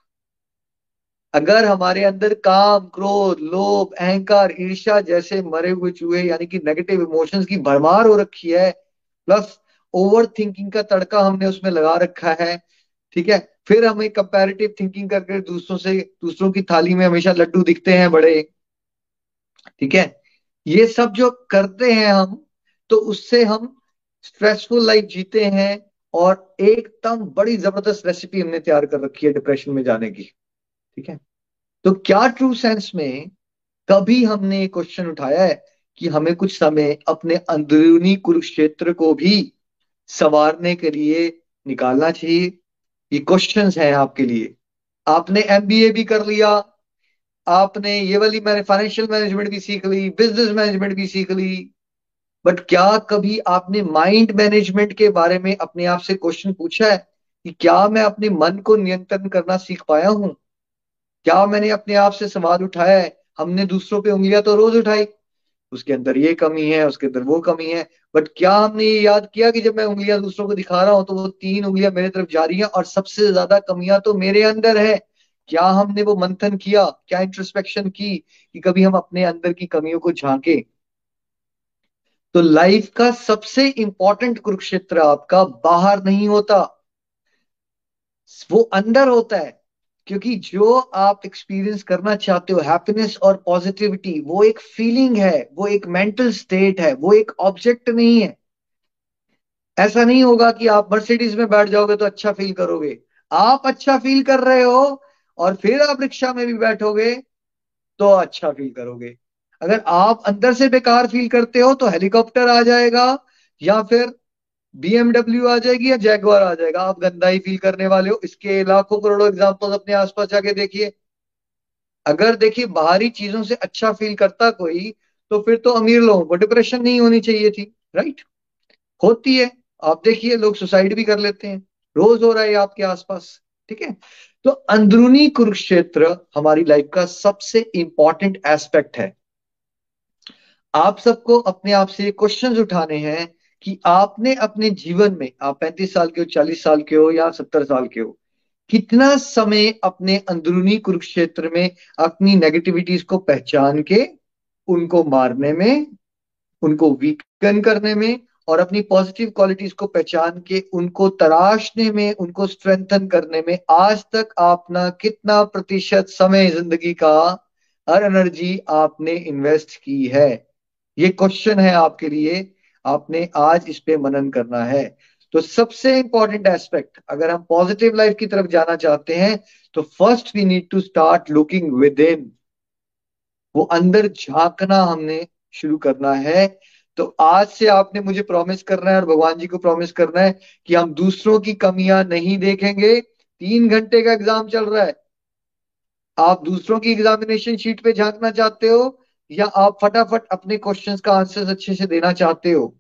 अगर हमारे अंदर काम, क्रोध, लोभ, अहंकार, ईर्ष्या जैसे मरे हुए चूहे, यानी कि नेगेटिव इमोशंस की भरमार हो रखी है प्लस ओवर थिंकिंग का तड़का हमने उसमें लगा रखा है, ठीक है? फिर हमें कंपैरेटिव थिंकिंग करके दूसरों से, दूसरों की थाली में हमेशा लड्डू दिखते हैं बड़े, ठीक है? ये सब जो करते हैं हम तो उससे हम स्ट्रेसफुल लाइफ जीते हैं और एकदम बड़ी ज़बरदस्त रेसिपी हमने तैयार कर रखी है डिप्रेशन में जाने की। ठीक है? तो क्या ट्रू सेंस में कभी हमने क्वेश्चन उठाया है कि हमें कुछ समय अपने अंदरूनी कुरुक्षेत्र को भी संवारने के लिए निकालना चाहिए? ये क्वेश्चन है आपके लिए। आपने एमबीए भी कर लिया, आपने ये वाली मैंने फाइनेंशियल मैनेजमेंट भी सीख ली बिज़नेस मैनेजमेंट भी सीख ली बट क्या कभी आपने माइंड मैनेजमेंट के बारे में अपने आप से क्वेश्चन पूछा है कि क्या मैं अपने मन को नियंत्रण करना सीख पाया हूँ? क्या मैंने अपने आप से सवाल उठाया है? हमने दूसरों पे उंगलियाँ तो रोज उठाई। उसके अंदर ये कमी है, उसके अंदर वो कमी है। बट क्या हमने ये याद किया कि जब मैं उंगलियाँ दूसरों को दिखा रहा हूँ तो वो तीन उंगलियाँ मेरे तरफ़ जा रही हैं और सबसे ज़्यादा कमियाँ तो मेरे अंदर है। क्या हमने वो मंथन किया, क्या इंट्रोस्पेक्शन की कि कभी हम अपने अंदर की कमियों को झांके? तो लाइफ का सबसे इंपॉर्टेंट कुरुक्षेत्र आपका बाहर नहीं होता। वो अंदर होता है। क्योंकि जो आप एक्सपीरियंस करना चाहते हो हैप्पीनेस और पॉजिटिविटी वो एक फीलिंग है, वो एक मेंटल स्टेट है, वो एक ऑब्जेक्ट नहीं है। ऐसा नहीं होगा कि आप मर्सिडीज में बैठ जाओगे तो अच्छा फील करोगे। आप अच्छा फील कर रहे हो और फिर आप रिक्शा में भी बैठोगे तो अच्छा फील करोगे। अगर आप अंदर से बेकार फील करते हो तो हेलीकॉप्टर आ जाएगा या फिर बीएमडब्ल्यू आ जाएगी या जैगवार आ जाएगा? आप गंदा ही फील करने वाले हो। इसके लाखों करोड़ों एग्ज़ाम्पल अपने आसपास जाके देखिए। अगर देखिए, बाहरी चीज़ों से अच्छा फील करता कोई तो फिर तो अमीर लोगों को डिप्रेशन नहीं होनी चाहिए थी राइट होती है। आप देखिए, लोग सुसाइड भी कर लेते हैं। रोज हो रहा है आपके आसपास, ठीक है? तो अंदरूनी कुरुक्षेत्र हमारी लाइफ का सबसे इंपॉर्टेंट एस्पेक्ट है। आप सबको अपने आप से क्वेश्चंस उठाने हैं कि आपने अपने जीवन में, आप पैंतीस साल के हो, चालीस साल के हो या सत्तर साल के हो, कितना समय अपने अंदरूनी कुरुक्षेत्र में अपनी नेगेटिविटीज को पहचान के, उनको मारने में, उनको वीकन करने में और अपनी पॉजिटिव क्वालिटीज को पहचान के, उनको तराशने में, उनको स्ट्रेंथन करने में, आज तक आपना कितना प्रतिशत समय ज़िंदगी का, हर एनर्जी आपने इन्वेस्ट की है? ये क्वेश्चन है आपके लिए। आपने आज इस पे मनन करना है। तो सबसे इंपॉर्टेंट एस्पेक्ट अगर हम पॉजिटिव लाइफ की तरफ़ जाना चाहते हैं तो first we need to start looking within वो अंदर झांकना हमने शुरू करना है। तो आज से आपने मुझे प्रॉमिस करना है और भगवान जी को प्रॉमिस करना है कि हम दूसरों की कमियाँ नहीं देखेंगे। तीन घंटे का एग्ज़ाम चल रहा है। आप दूसरों की एग्जामिनेशन शीट पे झांकना चाहते हो या आप फटाफट अपने क्वेश्चंस का आंसर अच्छे से देना चाहते हो?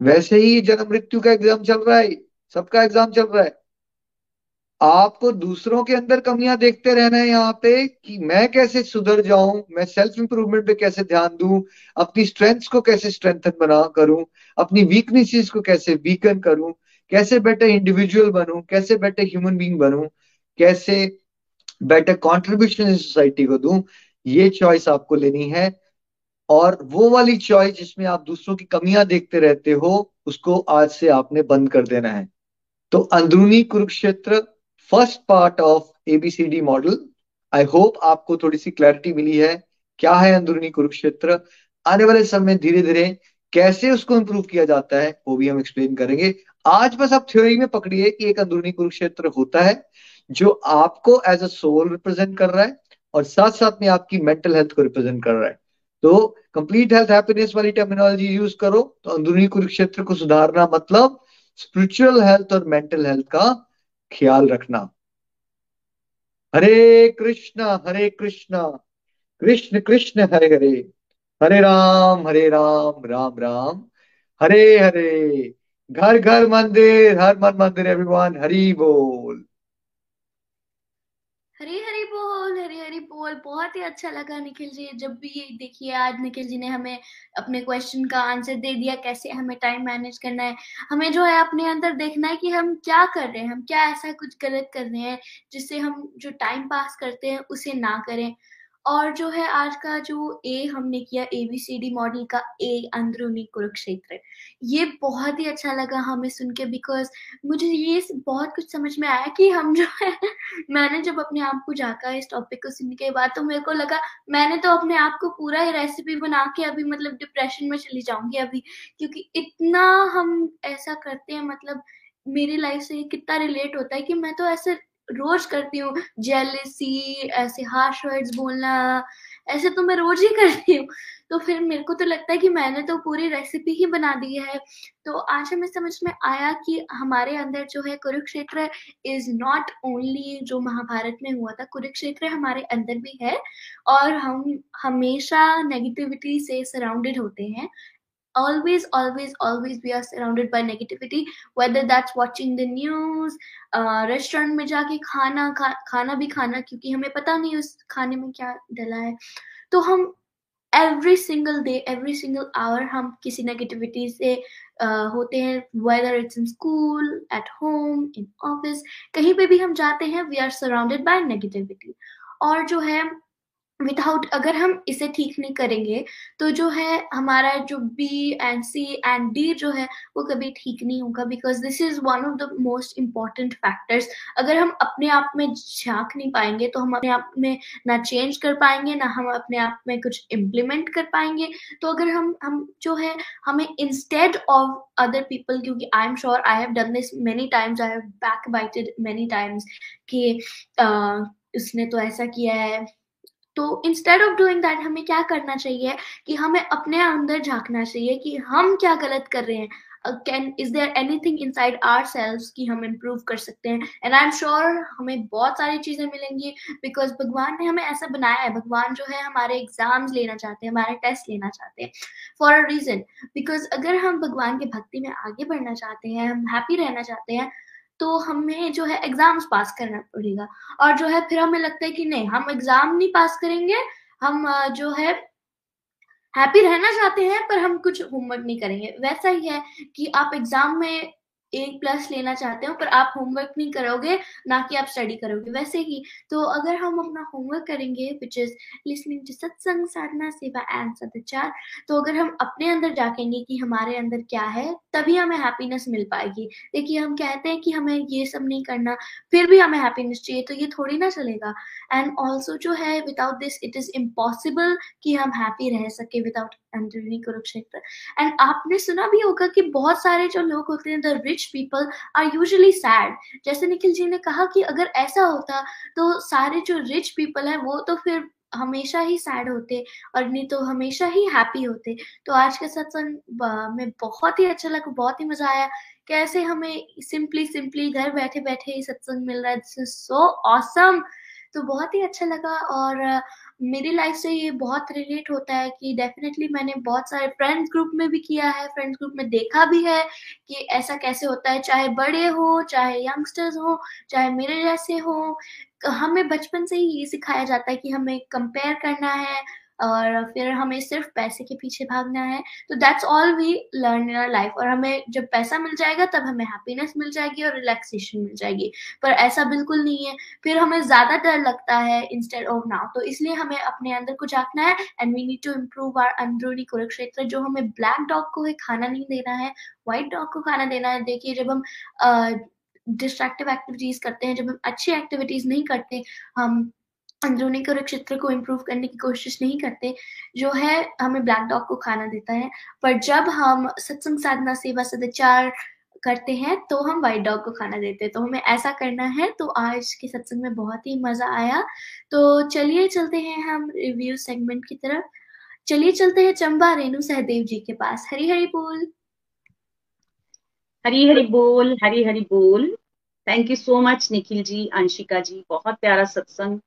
वैसे ही जन्म मृत्यु का एग्ज़ाम चल रहा है, सबका एग्ज़ाम चल रहा है। आपको दूसरों के अंदर कमियाँ देखते रहना है यहाँ पे कि मैं कैसे सुधर जाऊँ, मैं सेल्फ इंप्रूवमेंट पे कैसे ध्यान दूँ, अपनी स्ट्रेंथ्स को कैसे स्ट्रेंथन बना करूँ, अपनी वीकनेसेस को कैसे वीकन करूँ, कैसे बेटर इंडिविजुअल बनूं, कैसे बेटर ह्यूमन बींग बनूं, कैसे बेटर कॉन्ट्रीब्यूशन सोसाइटी को दूँ। ये चॉइस आपको लेनी है और वो वाली चॉइस जिसमें आप दूसरों की कमियाँ देखते रहते हो, उसको आज से आपने बंद कर देना है। तो अंदरूनी Kurukshetra first part of ABCD model I hope आपको थोड़ी सी क्लैरिटी मिली है। क्या है अंदरूनी कुरुक्षेत्र? आने वाले समय धीरे धीरे कैसे उसको इंप्रूव किया जाता है, वो भी हम एक्सप्लेन करेंगे। आज बस आप थ्योरी में पकड़िए कि एक अंदरूनी कुरुक्षेत्र होता है जो आपको एज अ सोल रिप्रेजेंट कर रहा है। और साथ साथ में आपकी मेंटल हेल्थ को रिप्रेजेंट कर रहा है। तो कंप्लीट हेल्थ हैप्पीनेस वाली टर्मिनोलॉजी यूज़ करो तो अंदरूनी कुरुक्षेत्र को सुधारना मतलब स्पिरिचुअल हेल्थ और मेंटल हेल्थ का ख्याल रखना। हरे कृष्ण हरे कृष्ण कृष्ण कृष्ण, हरे हरे हरे राम हरे राम राम राम, हरे हरे, घर घर, मंदिर, हर मन, मंदिर अभिमान हरी बोल। हरी बोल बहुत ही अच्छा लगा निखिल जी, जब भी ये देखिए आज निखिल जी ने हमें अपने क्वेश्चन का आंसर दे दिया, कैसे हमें टाइम मैनेज करना है। हमें जो है अपने अंदर देखना है कि हम क्या कर रहे हैं, हम क्या ऐसा कुछ गलत कर रहे हैं, जिससे हम जो टाइम पास करते हैं उसे ना करें। और जो है आज का जो ए हमने किया एबीसीडी मॉडल का ए अंदरूनी कुरुक्षेत्र। ये बहुत ही अच्छा लगा हमें सुन के बिकॉज़ मुझे ये बहुत कुछ समझ में आया कि हम जो है, [LAUGHS] मैंने जब अपने आप को झाका इस टॉपिक को सुनने के बाद तो मेरे को लगा मैंने तो अपने आप को पूरा ही रेसिपी बना के अभी मतलब डिप्रेशन में चली जाऊँगी अभी, क्योंकि इतना हम ऐसा करते हैं मतलब मेरी लाइफ से कितना रिलेट होता है कि मैं तो ऐसे रोज करती हूँ जेलसी ऐसे हार्श वर्ड्स बोलना, ऐसे तो मैं रोज ही करती हूँ। तो फिर मेरे को तो लगता है कि मैंने तो पूरी रेसिपी ही बना दी है। तो आज हमें समझ में आया कि हमारे अंदर जो है कुरुक्षेत्र इज़ नॉट ओनली जो महाभारत में हुआ था, कुरुक्षेत्र हमारे अंदर भी है और हम हमेशा नेगेटिविटी से सराउंडेड होते हैं। Always always always we are surrounded by negativity whether that's watching the news restaurant uh, में जाके खाना खा, खाना भी खाना क्योंकि हमें पता नहीं उस खाने में क्या डला है। तो हम every single day every single hour हम किसी नेगेटिविटी से uh, होते हैं whether it's in school at home in office कहीं पे भी हम जाते हैं we are surrounded by negativity और जो है विदाउट अगर हम इसे ठीक नहीं करेंगे तो जो है हमारा जो B and C and D जो है, वो कभी ठीक नहीं होगा because this is one of the most important factors अगर हम अपने आप में झाँक नहीं पाएँगे तो हम अपने आप में ना चेंज कर पाएँगे, ना हम अपने आप में कुछ इम्प्लीमेंट कर पाएँगे. तो अगर हम हम जो है, हमें इंस्टेड ऑफ़ अदर पीपल क्योंकि I am sure I have done this many times I have backbited many times कि उसने तो ऐसा किया है तो इंस्टेड ऑफ़ डूइंग दैट हमें क्या करना चाहिए कि हमें अपने अंदर झांकना चाहिए कि हम क्या गलत कर रहे हैं। Can is there anything inside ourself कि हम इम्प्रूव कर सकते हैं? एंड आई एम श्योर हमें बहुत सारी चीज़ें मिलेंगी बिकॉज़ भगवान ने हमें ऐसा बनाया है। भगवान जो है हमारे एग्ज़ाम्स लेना चाहते हैं, हमारे टेस्ट लेना चाहते हैं। फॉर अ रीजन बिकॉज़ अगर हम भगवान के भक्ति में आगे बढ़ना चाहते हैं, हम हैप्पी रहना चाहते हैं तो हमें जो है एग्ज़ाम्स पास करना पड़ेगा। और जो है फिर हमें लगता है कि नहीं, हम एग्ज़ाम नहीं पास करेंगे, हम जो है हैप्पी रहना चाहते हैं, पर हम कुछ होमवर्क नहीं करेंगे। वैसा ही है कि आप एग्ज़ाम में एक प्लस लेना चाहते हो, पर आप होमवर्क नहीं करोगे, ना कि आप स्टडी करोगे, वैसे ही। तो अगर हम अपना होमवर्क करेंगे विच इज़ लिसनिंग टू सत्संग साधना सेवा एंड सदाचार तो अगर हम अपने अंदर जाकेंगे कि हमारे अंदर क्या है, तभी हमें हैप्पीनेस मिल पाएगी। देखिए, हम कहते हैं कि हमें ये सब नहीं करना, फिर भी हमें हैप्पीनेस चाहिए तो ये थोड़ी ना चलेगा। एंड ऑल्सो जो है without this it is impossible कि हम हैप्पी रह सके विदाउट कुरुक्षेत्र एंड आपने सुना भी होगा कि बहुत सारे जो लोग होते हैं the rich people are usually sad जैसे निखिल जी ने कहा कि अगर ऐसा होता तो सारे जो रिच पीपल हैं, वो तो फिर हमेशा ही सैड होते और नहीं तो हमेशा ही हैप्पी होते। तो आज के सत्संग में बहुत ही अच्छा लगा, बहुत ही मज़ा आया। कैसे हमें सिंपली सिंपली घर बैठे बैठे ही सत्संग मिल रहा है। दिस इज़ सो ऑसम तो बहुत ही अच्छा लगा और मेरी लाइफ से ये बहुत रिलेट होता है कि डेफिनेटली मैंने बहुत सारे फ्रेंड्स ग्रुप में भी किया है फ्रेंड्स ग्रुप में देखा भी है कि ऐसा कैसे होता है, चाहे बड़े हो, चाहे यंगस्टर्स हो, चाहे मेरे जैसे हो। हमें बचपन से ही ये सिखाया जाता है कि हमें कंपेयर करना है और फिर हमें सिर्फ़ पैसे के पीछे भागना है। तो that's all we learn in our life और हमें जब पैसा मिल जाएगा, तब हमें हैप्पीनेस मिल जाएगी और रिलैक्सेशन मिल जाएगी। पर ऐसा बिल्कुल नहीं है। फिर हमें ज़्यादा डर लगता है इंस्टेड ऑफ़ नाउ तो इसलिए हमें अपने अंदर को झांकना है and we need to improve our अंदरूनी कुरुक्षेत्र जो हमें ब्लैक डॉग को खाना नहीं देना है व्हाइट डॉग को खाना देना है। देखिए, जब हम डिस्ट्रैक्टिव एक्टिविटीज़ करते हैं, जब हम अच्छी एक्टिविटीज़ नहीं करते, हम अंदरूनी कुरुक्षेत्र को इम्प्रूव करने की कोशिश नहीं करते, जो है हमें ब्लैक डॉग को खाना देता है। पर जब हम सत्संग साधना, सेवा, सदाचार करते हैं तो हम वाइट डॉग को खाना देते हैं। तो हमें ऐसा करना है तो आज के सत्संग में बहुत ही मज़ा आया। तो चलिए चलते हैं हम रिव्यू सेगमेंट की तरफ़। चलिए चलते हैं चंबा रेणु सहदेव जी के पास। हरी हरी बोल। हरी हरी बोल हरी हरी बोल। Thank you so much Nikhil ji, Anshika ji, बहुत प्यारा सत्संग।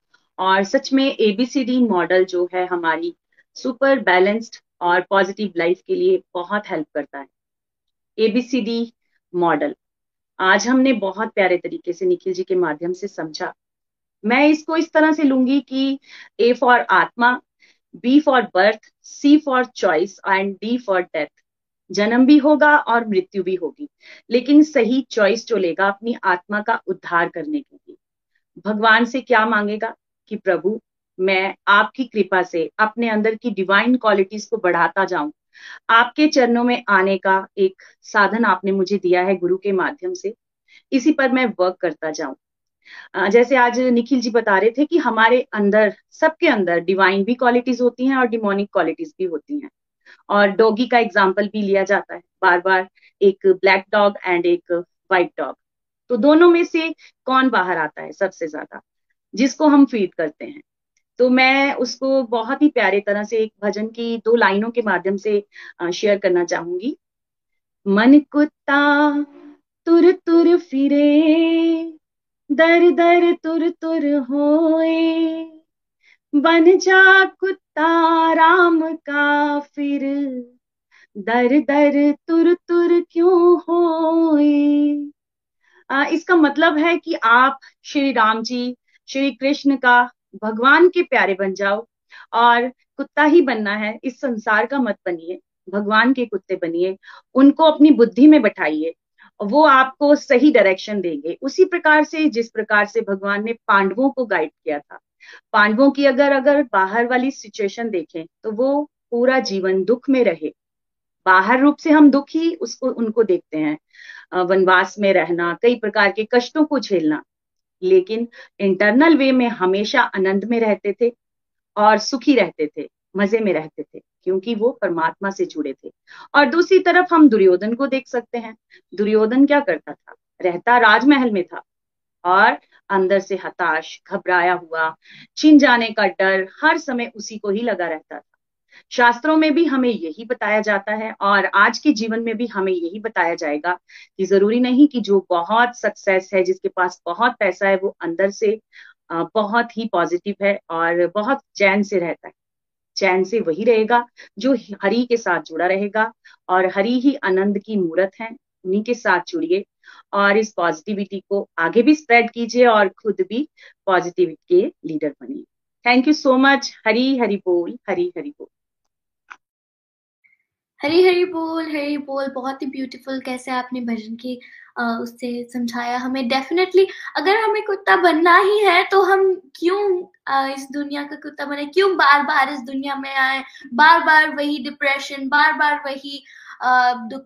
और सच में एबीसीडी मॉडल जो है हमारी सुपर बैलेंस्ड और पॉजिटिव लाइफ के लिए बहुत हेल्प करता है। एबीसीडी मॉडल आज हमने बहुत प्यारे तरीके से निखिल जी के माध्यम से समझा। मैं इसको इस तरह से लूँगी कि A for atma B for birth C for choice and D for death जन्म भी होगा और मृत्यु भी होगी, लेकिन सही चॉइस जो लेगा अपनी आत्मा का उद्धार करने के लिए। भगवान से क्या मांगेगा? कि प्रभु, मैं आपकी कृपा से अपने अंदर की डिवाइन क्वालिटीज को बढ़ाता जाऊँ। आपके चरणों में आने का एक साधन आपने मुझे दिया है गुरु के माध्यम से। इसी पर मैं वर्क करता जाऊँ। जैसे आज निखिल जी बता रहे थे कि हमारे अंदर, सबके अंदर डिवाइन भी क्वालिटीज होती हैं और डिमोनिक क्वालिटीज भी होती हैं। और डॉगी का एग्ज़ाम्पल भी लिया जाता है। बार बार एक ब्लैक डॉग एंड एक व्हाइट डॉग तो दोनों में से कौन बाहर आता है सबसे ज़्यादा? जिसको हम फ़ीड करते हैं। तो मैं उसको बहुत ही प्यारे तरह से एक भजन की दो लाइनों के माध्यम से शेयर करना चाहूँगी। मन कुत्ता तुर तुर फिरे, दर दर तुर तुर होए। बन जा कुत्ता राम का फिर, दर दर तुर तुर क्यों होए? इसका मतलब है कि आप श्री राम जी श्री कृष्ण का भगवान के प्यारे बन जाओ और कुत्ता ही बनना है, इस संसार का मत बनिए, भगवान के कुत्ते बनिए, उनको अपनी बुद्धि में बैठाइए, वो आपको सही डायरेक्शन देंगे। उसी प्रकार से, जिस प्रकार से भगवान ने पांडवों को गाइड किया था, पांडवों की अगर अगर बाहर वाली सिचुएशन देखें तो वो पूरा जीवन दुख में रहे। बाहर रूप से हम दुख ही उसको, उनको देखते हैं। वनवास में रहना, कई प्रकार के कष्टों को झेलना लेकिन इंटरनल वे में हमेशा आनंद में रहते थे और सुखी रहते थे, मज़े में रहते थे, क्योंकि वो परमात्मा से जुड़े थे। और दूसरी तरफ़ हम दुर्योधन को देख सकते हैं। दुर्योधन क्या करता था? रहता राजमहल में था और अंदर से हताश, घबराया हुआ, छिन जाने का डर हर समय उसी को ही लगा रहता था। शास्त्रों में भी हमें यही बताया जाता है और आज के जीवन में भी हमें यही बताया जाएगा कि ज़रूरी नहीं कि जो बहुत सक्सेस है, जिसके पास बहुत पैसा है, वो अंदर से बहुत ही पॉजिटिव है और बहुत चैन से रहता है। चैन से वही रहेगा जो हरि के साथ जुड़ा रहेगा और हरि ही आनंद की मूर्त है, उन्हीं के साथ जुड़िए और इस पॉजिटिविटी को आगे भी स्प्रेड कीजिए और खुद भी पॉजिटिविटी के लीडर बनिए। Thank you so much Hari Hari बोल, हरी हरी बोल। हरी हरी बोल हरी बोल, बहुत ही ब्यूटीफुल कैसे आपने भजन की उससे समझाया हमें। डेफिनेटली अगर हमें कुत्ता बनना ही है तो हम क्यों इस दुनिया का कुत्ता बने? क्यों बार बार इस दुनिया में आए? बार बार वही डिप्रेशन बार बार वही दुख।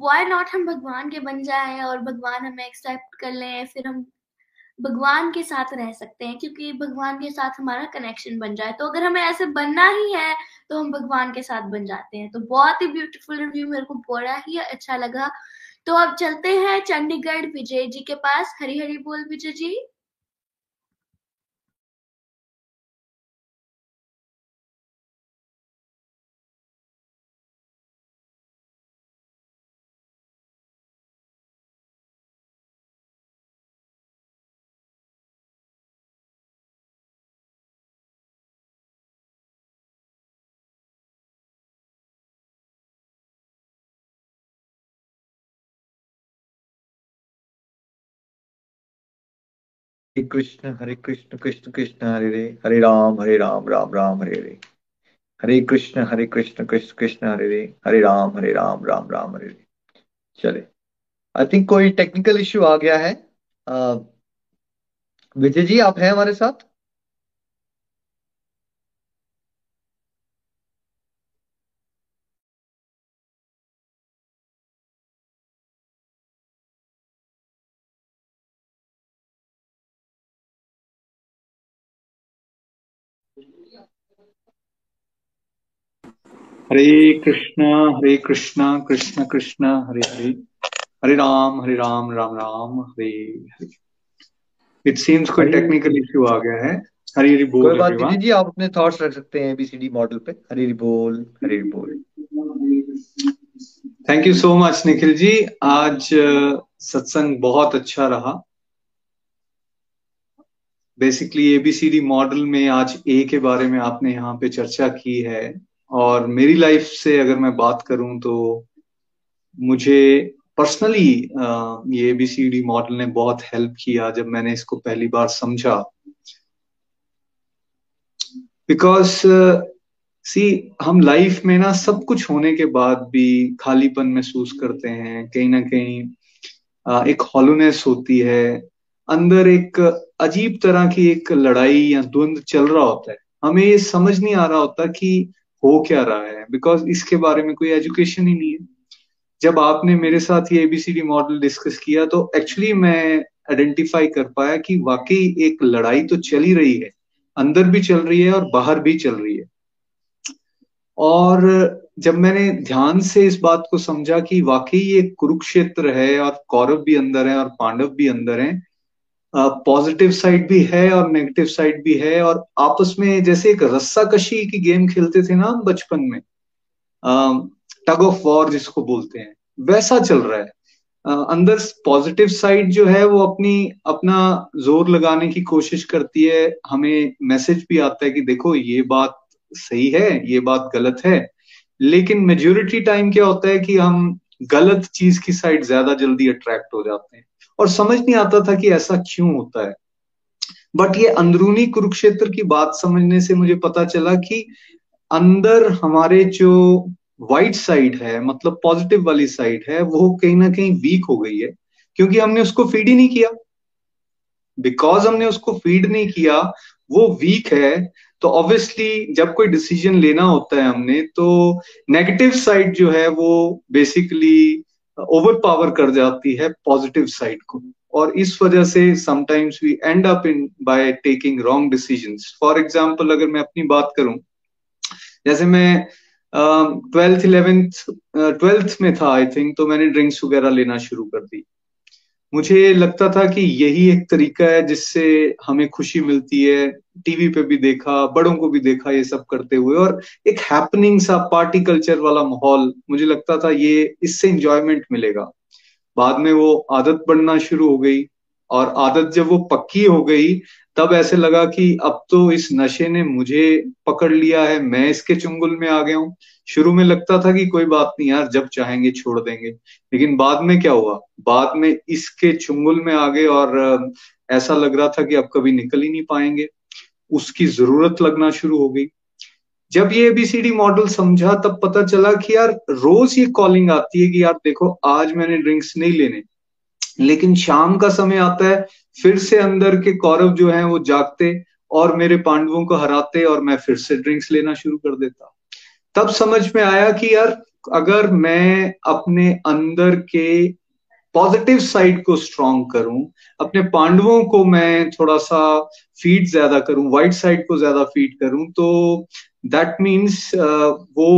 वाई नॉट हम भगवान के बन जाए और भगवान हमें एक्सेप्ट कर लें? फिर हम भगवान के साथ रह सकते हैं, क्योंकि भगवान के साथ हमारा कनेक्शन बन जाए। तो अगर हमें ऐसे बनना ही है तो हम भगवान के साथ बन जाते हैं। तो बहुत ही ब्यूटीफुल रिव्यू मेरे को बड़ा ही अच्छा लगा। तो अब चलते हैं चंडीगढ़ विजय जी के पास। हरी हरी बोल विजय जी। कृष्ण हरे कृष्ण कृष्ण कृष्ण हरे हरे हरे राम हरे राम राम राम हरे हरे हरे कृष्ण हरे कृष्ण कृष्ण कृष्ण हरे हरे हरे राम हरे राम राम राम हरे हरे चले। आई थिंक कोई टेक्निकल इश्यू आ गया है। विजय जी, आप हैं हमारे साथ? हरे कृष्ण हरे कृष्ण कृष्ण कृष्ण हरे हरे। हरे राम हरे राम राम राम हरे हरे। इट सीम्स कोई टेक्निकल इश्यू आ गया है। हरी हरी बोल कोई बात नहीं जी आप अपने थॉट्स रख सकते हैं एबीसीडी मॉडल पे। हरी हरी बोल हरी हरी बोल। Thank you so much Nikhil ji. आज सत्संग बहुत अच्छा रहा। बेसिकली एबीसीडी मॉडल में आज ए के बारे में आपने यहाँ पे चर्चा की है। और मेरी लाइफ से अगर मैं बात करूँ तो मुझे पर्सनली ये एबीसीडी मॉडल ने बहुत हेल्प किया जब मैंने इसको पहली बार समझा। बिकॉज़ सी हम लाइफ में ना सब कुछ होने के बाद भी खालीपन महसूस करते हैं। कहीं ना कहीं एक हॉलोनेस होती है। अंदर एक अजीब तरह की एक लड़ाई या द्वंद चल रहा होता है। हमें ये समझ नहीं आ रहा होता कि हो क्या रहा है? बिकॉज़ इसके बारे में कोई एजुकेशन ही नहीं है। जब आपने मेरे साथ ये एबीसीडी मॉडल डिस्कस किया तो एक्चुअली मैं आइडेंटिफाई कर पाया कि वाकई एक लड़ाई तो चल ही रही है। अंदर भी चल रही है और बाहर भी चल रही है। और जब मैंने ध्यान से इस बात को समझा कि वाकई ये कुरुक्षेत्र है और कौरव भी अंदर है और पांडव भी अंदर हैं पॉजिटिव साइड भी है और नेगेटिव साइड भी है और आपस में जैसे एक रस्सा कशी की गेम खेलते थे ना बचपन में टग ऑफ़ वॉर जिसको बोलते हैं, वैसा चल रहा है। अंदर पॉजिटिव साइड जो है वो अपनी, अपना ज़ोर लगाने की कोशिश करती है, हमें मैसेज भी आता है कि देखो ये बात सही है, ये बात गलत है, लेकिन मेजोरिटी टाइम क्या होता है कि हम गलत चीज़ की साइड ज़्यादा जल्दी अट्रैक्ट हो जाते हैं। और समझ नहीं आता था कि ऐसा क्यों होता है। बट ये अंदरूनी कुरुक्षेत्र की बात समझने से मुझे पता चला कि अंदर हमारे जो वाइट साइड है मतलब पॉजिटिव वाली साइड है, वो कहीं ना कहीं वीक हो गई है। क्योंकि हमने उसको फ़ीड ही नहीं किया। बिकॉज़ हमने उसको फ़ीड नहीं किया, वो वीक है तो ऑब्वियसली जब कोई डिसीज़न लेना होता है हमने तो नेगेटिव साइड जो है वो बेसिकली ओवर पावर कर जाती है पॉजिटिव साइड को। और इस वजह से sometimes we end up in by taking wrong decisions for example अगर मैं अपनी बात करूँ, जैसे मैं ट्वेल्थ इलेवेंथ ट्वेल्थ में था आई थिंक तो मैंने ड्रिंक्स वगैरह लेना शुरू कर दी। मुझे लगता था कि यही एक तरीका है जिससे हमें खुशी मिलती है टीवी पे भी देखा, बड़ों को भी देखा ये सब करते हुए। और एक हैपनिंग सा पार्टी कल्चर वाला माहौल, मुझे लगता था ये इससे इंजॉयमेंट मिलेगा। बाद में वो आदत बढ़ना शुरू हो गई और आदत जब वो पक्की हो गई, तब ऐसे लगा कि अब तो इस नशे ने मुझे पकड़ लिया है, मैं इसके चुंगल में आ गया हूँ। शुरू में लगता था कि कोई बात नहीं यार, जब चाहेंगे छोड़ देंगे। लेकिन बाद में क्या हुआ? बाद में इसके चुंगल में आ गए और ऐसा लग रहा था कि अब कभी निकल ही नहीं पाएँगे। उसकी ज़रूरत लगना शुरू हो गई। जब ये एबीसीडी मॉडल समझा, तब पता चला कि यार, रोज ये कॉलिंग आती है कि यार, देखो, आज मैंने ड्रिंक्स नहीं लेने। लेकिन शाम का समय आता है, फिर से अंदर के कौरव जो हैं, वो जागते और मेरे पांडवों को हराते और मैं फिर से ड्रिंक्स लेना शुरू कर देता। तब समझ में आया कि यार, अगर मैं अपने अंदर के पॉजिटिव साइड को स्ट्रॉन्ग करूँ, अपने पांडवों को मैं थोड़ा सा फ़ीड ज़्यादा करूँ वाइट साइड को ज़्यादा फ़ीड करूँ तो दैट मीन्स वो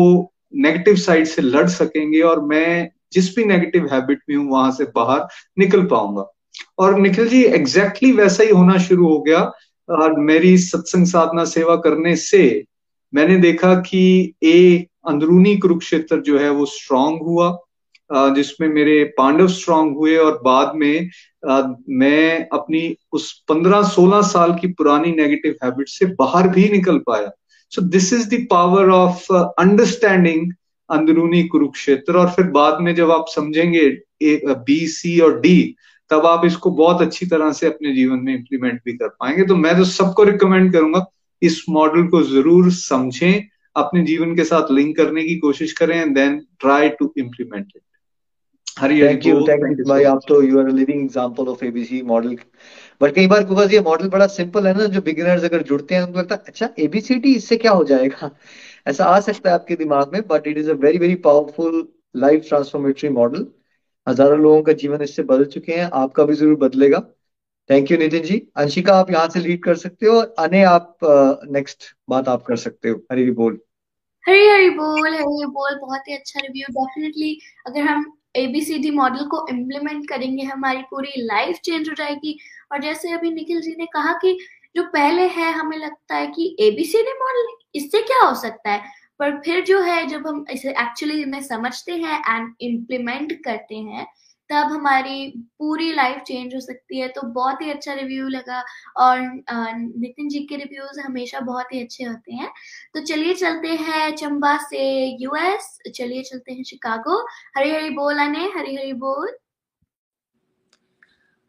नेगेटिव साइड से लड़ सकेंगे और मैं जिस भी नेगेटिव हैबिट में हूँ, वहाँ से बाहर निकल पाऊँगा। और निखिल जी एग्जैक्टली exactly वैसा ही होना शुरू हो गया, और मेरी सत्संग साधना सेवा करने से मैंने देखा कि ए अंदरूनी कुरुक्षेत्र जो है, वो स्ट्रांग हुआ जिसमें मेरे पांडव स्ट्रांग हुए और बाद में मैं अपनी उस पंद्रह सोलह साल की पुरानी नेगेटिव हैबिट से बाहर भी निकल पाया। So this is power of understanding अंदरूनी कुरुक्षेत्र और फिर बाद में जब आप समझेंगे बी सी और डी तब आप इसको बहुत अच्छी तरह से अपने जीवन में इंप्लीमेंट भी कर पाएँगे। तो मैं तो सबको रिकमेंड करूँगा, इस मॉडल को ज़रूर समझें, अपने जीवन के साथ लिंक करने की कोशिश करें and then try to implement it Hari thank you thank you भाई आप तो you are living example of ABC model but कई बार बिकॉज़ ये मॉडल बड़ा सिंपल है ना जो बिगिनर्स अगर जुड़ते हैं उनको लगता है अच्छा एबीसीडी इससे क्या हो जाएगा? [LAUGHS] ऐसा आ सकता है आपके दिमाग में but it is a very very powerful life transformatory model हज़ारों लोगों का जीवन इससे बदल चुके हैं आपका भी ज़रूर बदलेगा। Thank you Nitin ji. Anshika आप यहाँ से लीड कर सकते हो अने आप नेक्स्ट बात आप कर सकते हो। हरी बोल। हरी हरी बोल हरी बोल बहुत ही अच्छा रिव्यू डेफिनेटली अगर हम एबीसीडी मॉडल को इम्प्लीमेंट करेंगे, हमारी पूरी लाइफ चेंज हो जाएगी। और जैसे अभी निखिल जी ने कहा कि जो पहले है, हमें लगता है कि एबीसीडी मॉडल इससे क्या हो सकता है? पर फिर जो है, जब हम इसे एक्चुअली में समझते हैं एंड इम्प्लीमेंट करते हैं तब हमारी पूरी लाइफ चेंज हो सकती है तो बहुत ही अच्छा रिव्यू लगा और नितिन जी के रिव्यूज़ हमेशा बहुत ही अच्छे होते हैं तो चलिए चलते हैं चंबा से यूएस चलिए चलते हैं शिकागो हरी हरी बोल आने हरी हरी बोल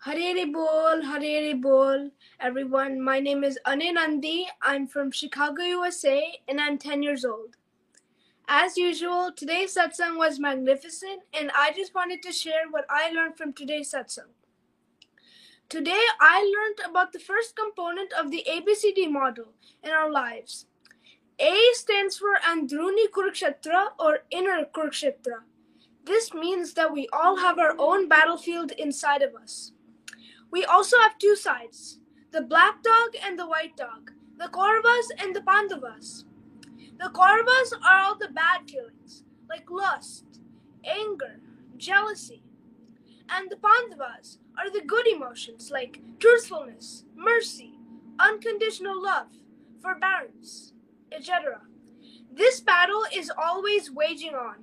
Harere Bol, Harere Bol, everyone. My name is Ane Nandi. I'm from Chicago, USA, and I'm 10 years old. As usual, today's satsang was magnificent, and I just wanted to share what I learned from today's satsang. Today, I learned about the first component of the ABCD model in our lives. A stands for Andruni Kurukshetra or inner Kurukshetra. This means that we all have our own battlefield inside of us. We also have two sides the black dog and the white dog, the Kauravas and the Pandavas. The Kauravas are all the bad feelings, like lust, anger, jealousy. And the Pandavas are the good emotions, like truthfulness, mercy, unconditional love, forbearance, etc. This battle is always waging on.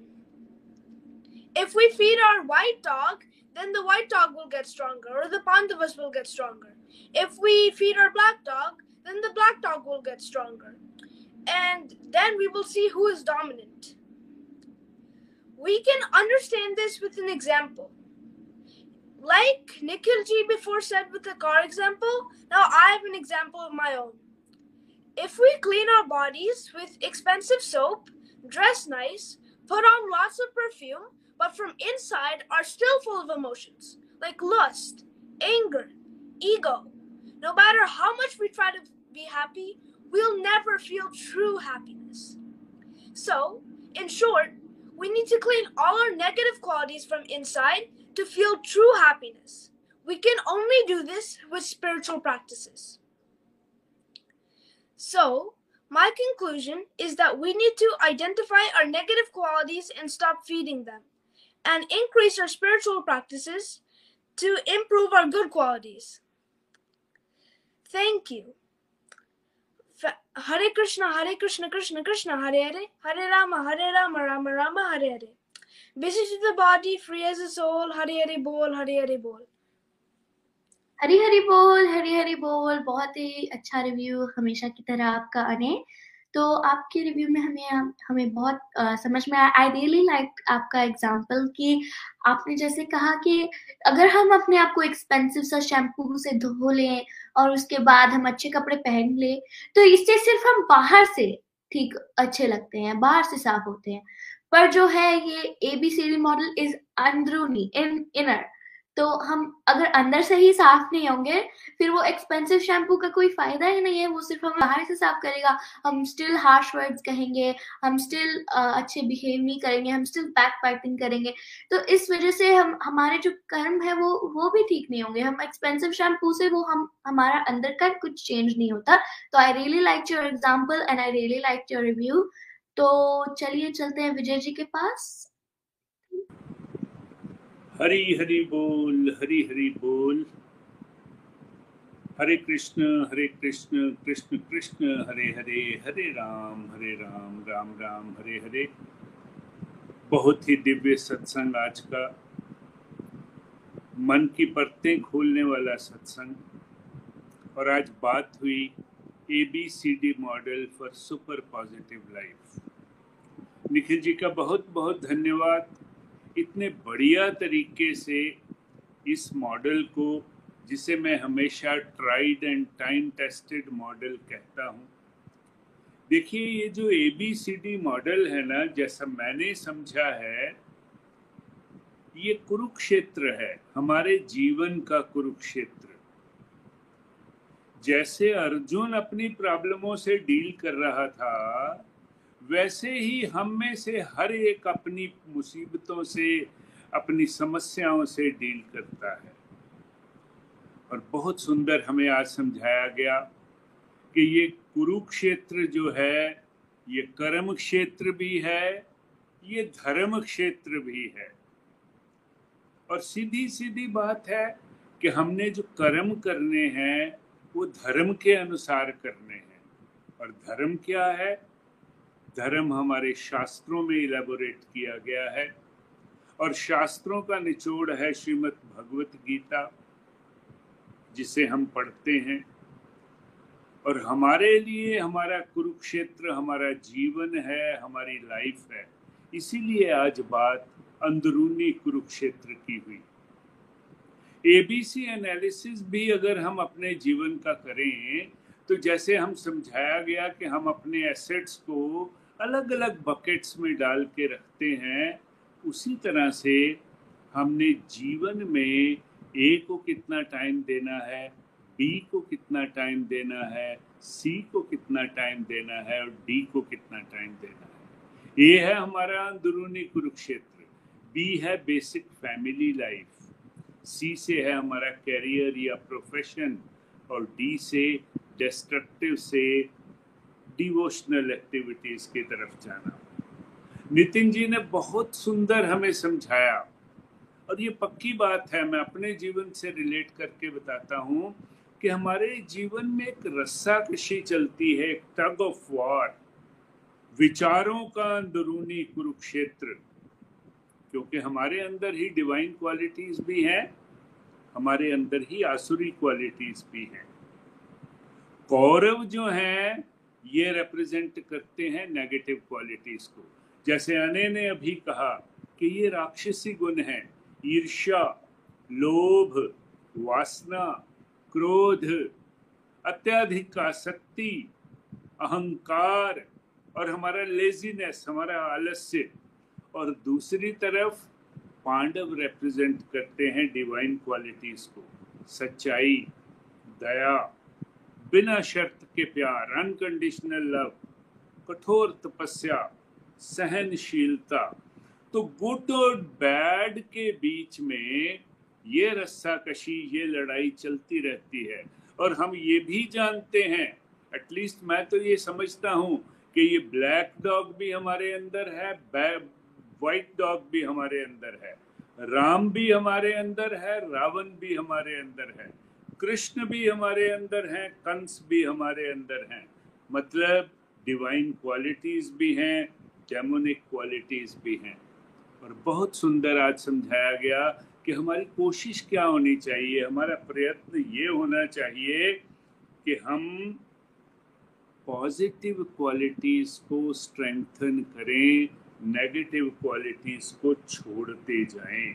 If we feed our white dog, then the white dog will get stronger, or the Pandavas will get stronger. If we feed our black dog, then the black dog will get stronger. And then we will see who is dominant. We can understand this with an example. Like Nikhilji before said with the car example, now I have an example of my own. If we clean our bodies with expensive soap, dress nice, put on lots of perfume, but from inside are still full of emotions like lust, anger, ego. No matter how much we try to be happy, we'll never feel true happiness. So, in short, we need to clean all our negative qualities from inside to feel true happiness. We can only do this with spiritual practices. So, my conclusion is that we need to identify our negative qualities and stop feeding them and increase our spiritual practices to improve our good qualities. Thank you. हरे कृष्ण हरे कृष्ण कृष्ण कृष्ण हरे हरे हरे राम हरे राम राम राम हरे हरे विशिष्ट is the body free as a soul. Hare Hari Bol, Hari Hari Hari Hari बोल हरी हरी बोल बहुत ही अच्छा review हमेशा की तरह आपका आने तो आपके रिव्यू में हमें हमें बहुत आ, समझ में आया। आई रियली लाइक आपका एग्जांपल कि आपने जैसे कहा कि अगर हम अपने आप को एक्सपेंसिव सा शैम्पू से धो लें और उसके बाद हम अच्छे कपड़े पहन लें तो इससे सिर्फ़ हम बाहर से ठीक अच्छे लगते हैं बाहर से साफ़ होते हैं। पर जो है ये एबीसीडी मॉडल इज़ अंदरूनी इन इनर तो हम अगर अंदर से ही साफ़ नहीं होंगे, फिर वो एक्सपेंसिव शैम्पू का कोई फ़ायदा ही नहीं है, वो सिर्फ़ हम बाहर से साफ़ करेगा। हम स्टिल हार्श वर्ड्स कहेंगे, हम स्टिल अच्छे बिहेव नहीं करेंगे, हम स्टिल बैक फाइटिंग करेंगे। तो इस वजह से हम, हमारे जो कर्म है वो वो भी ठीक नहीं होंगे। हम एक्सपेंसिव शैम्पू से वो हम, हमारा अंदर का कुछ चेंज नहीं होता। तो I really like your example and I really like your review तो चलिए, चलते हैं विजय जी के पास। हरी हरी बोल, हरी हरी बोल। हरे कृष्ण हरे कृष्ण कृष्ण कृष्ण, हरे हरे हरे राम हरे राम राम राम, हरे हरे। बहुत ही दिव्य सत्संग आज का। मन की परतें खोलने वाला सत्संग। और आज बात हुई A B C D model for super positive life Nikhil ji का बहुत बहुत धन्यवाद। इतने बढ़िया तरीके से इस मॉडल को, जिसे मैं हमेशा tried and time tested model कहता हूँ। देखिए, ये जो A B C D model है ना, जैसा मैंने समझा है, ये कुरुक्षेत्र है, हमारे जीवन का कुरुक्षेत्र। जैसे अर्जुन अपनी प्रॉब्लमों से डील कर रहा था वैसे ही हम में से हर एक अपनी मुसीबतों से, अपनी समस्याओं से डील करता है। और बहुत सुंदर हमें आज समझाया गया कि ये कुरुक्षेत्र जो है, ये कर्म क्षेत्र भी है, ये धर्म क्षेत्र भी है। और सीधी सीधी बात है कि हमने जो कर्म करने हैं, वो धर्म के अनुसार करने हैं। और धर्म क्या है? धर्म हमारे शास्त्रों में इलेबोरेट किया गया है। और शास्त्रों का निचोड़ है श्रीमद् भगवत गीता, जिसे हम पढ़ते हैं। और हमारे लिए हमारा कुरुक्षेत्र, हमारा जीवन है, हमारी लाइफ है। इसीलिए आज बात अंदरूनी कुरुक्षेत्र की हुई। एबीसी एनालिसिस भी अगर हम अपने जीवन का करें तो जैसे हम समझाया गया कि हम अपने एसेट्स को अलग अलग बकेट्स में डाल के रखते हैं, उसी तरह से हमने जीवन में ए को कितना टाइम देना है बी को कितना टाइम देना है सी को कितना टाइम देना है और डी को कितना टाइम देना है। ए है हमारा अंदरूनी कुरुक्षेत्र बी है बेसिक फैमिली लाइफ सी से है हमारा कैरियर या प्रोफेशन और डी से डिस्ट्रक्टिव से डिवोशनल एक्टिविटीज़ की तरफ़ जाना। नितिन जी ने बहुत सुंदर हमें समझाया। और ये पक्की बात है, मैं अपने जीवन से रिलेट करके बताता हूँ कि हमारे जीवन में एक रस्सा कशी चलती है, एक टग ऑफ़ वॉर विचारों का अंदरूनी कुरुक्षेत्र, क्योंकि हमारे अंदर ही डिवाइन क्वालिटीज भी हैं, हमारे अंदर ही आसुरी क्वालिटीज भी हैं। कौरव जो हैं ये रिप्रेजेंट करते हैं नेगेटिव क्वालिटीज को। जैसे अने ने अभी कहा कि ये राक्षसी गुण हैं, ईर्ष्या, लोभ, वासना, क्रोध, अत्याधिक आसक्ति, अहंकार और हमारा लेजीनेस हमारा आलस्य। और दूसरी तरफ़ पांडव रिप्रेजेंट करते हैं डिवाइन क्वालिटीज को, सच्चाई, दया। बिना शर्त के प्यार अनकंडीशनल लव कठोर तपस्या, सहनशीलता तो गुड और बैड के बीच में ये रस्सा कशी ये लड़ाई चलती रहती है। और हम ये भी जानते हैं एटलीस्ट मैं तो ये समझता हूँ कि ये ब्लैक डॉग भी हमारे अंदर है व्हाइट डॉग भी हमारे अंदर है, राम भी हमारे अंदर है, रावण भी हमारे अंदर है। कृष्ण भी हमारे अंदर हैं, कंस भी हमारे अंदर हैं। मतलब डिवाइन क्वालिटीज भी हैं डेमोनिक क्वालिटीज भी हैं। और बहुत सुंदर आज समझाया गया कि हमारी कोशिश क्या होनी चाहिए, हमारा प्रयत्न ये होना चाहिए कि हम पॉजिटिव क्वालिटीज को स्ट्रेंथन करें नेगेटिव क्वालिटीज को छोड़ते जाएँ।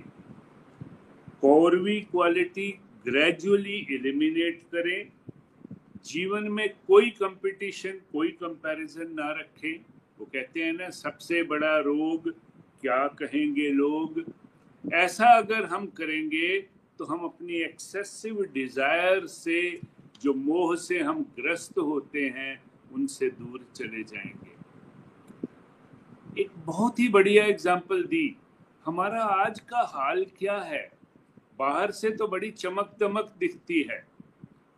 कौरवी क्वालिटी ग्रेजुअली एलिमिनेट करें। जीवन में कोई कंपटीशन कोई कंपैरिजन ना रखें। वो कहते हैं ना, सबसे बड़ा रोग क्या कहेंगे लोग? ऐसा अगर हम करेंगे तो हम अपनी एक्सेसिव डिज़ायर से, जो मोह से हम ग्रस्त होते हैं, उनसे दूर चले जाएँगे। एक बहुत ही बढ़िया एग्ज़ाम्पल दी। हमारा आज का हाल क्या है? बाहर से तो बड़ी चमक दमक दिखती है।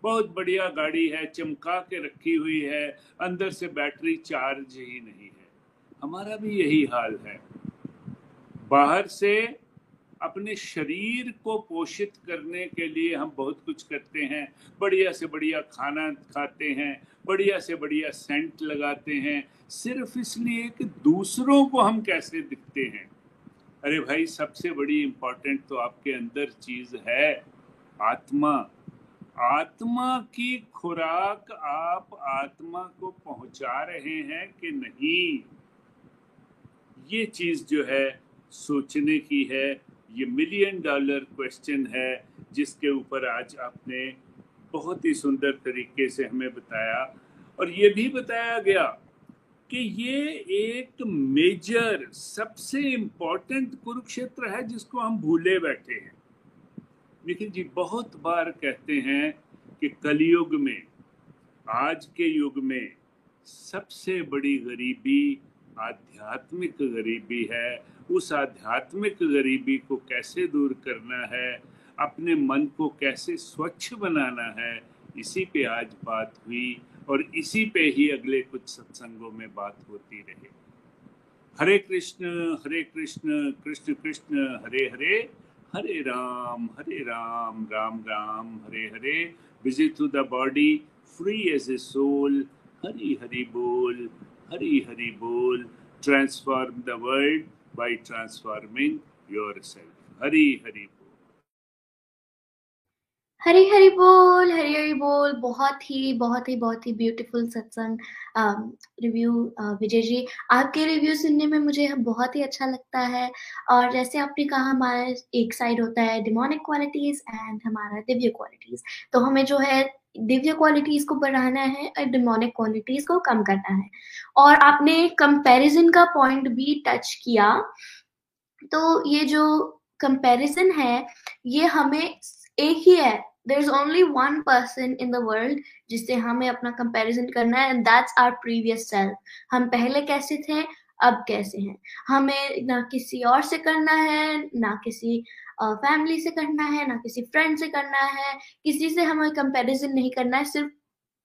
बहुत बढ़िया गाड़ी है, चमका के रखी हुई है, अंदर से बैटरी चार्ज ही नहीं है। हमारा भी यही हाल है। बाहर से अपने शरीर को पोषित करने के लिए हम बहुत कुछ करते हैं। बढ़िया से बढ़िया खाना खाते हैं, बढ़िया से बढ़िया सेंट लगाते हैं। सिर्फ़ इसलिए कि दूसरों को हम कैसे दिखते हैं। अरे भाई, सबसे बड़ी इम्पोर्टेंट तो आपके अंदर चीज़ है आत्मा। आत्मा की खुराक आप आत्मा को पहुँचा रहे हैं कि नहीं? ये चीज़ जो है, सोचने की है। ये मिलियन डॉलर क्वेश्चन है, जिसके ऊपर आज आपने बहुत ही सुंदर तरीके से हमें बताया। और ये भी बताया गया कि ये एक मेजर, सबसे इम्पोर्टेंट कुरुक्षेत्र है जिसको हम भूले बैठे हैं। निखिल जी, बहुत बार कहते हैं कि कलयुग में, आज के युग में सबसे बड़ी गरीबी आध्यात्मिक गरीबी है। उस आध्यात्मिक गरीबी को कैसे दूर करना है? अपने मन को कैसे स्वच्छ बनाना है? इसी पे आज बात हुई। और इसी पे ही अगले कुछ सत्संगों में बात होती रहे Hare Krishna Hare Krishna Krishna Krishna, Hare Hare Hare Ram Hare Ram Ram Ram, Hare Hare visit to the body free as a soul Hari Hari बोल, हरि हरि बोल transform the world by transforming yourself. Hari Hari Hari Hari बोल हरी हरी बोल। बहुत ही बहुत ही बहुत ही beautiful सत्संग review Vijay ji. आपके review सुनने में मुझे बहुत ही अच्छा लगता है। और जैसे आपने कहा, हमारा एक साइड होता है डिमोनिक क्वालिटीज एंड हमारा दिव्य क्वालिटीज तो हमें जो है, दिव्य क्वालिटीज को बढ़ाना है और डिमोनिक क्वालिटीज को कम करना है। और आपने कंपैरिजन का पॉइंट भी टच किया। तो ये जो कंपैरिजन है, ये हमें एक ही है is only one person in the world जिससे हमें अपना कंपैरिजन करना है and that's our previous self हम पहले कैसे थे अब कैसे हैं? हमें ना किसी और से करना है ना किसी फैमिली uh, से करना है ना किसी फ्रेंड से करना है। किसी से हमें कंपैरिजन नहीं करना है सिर्फ़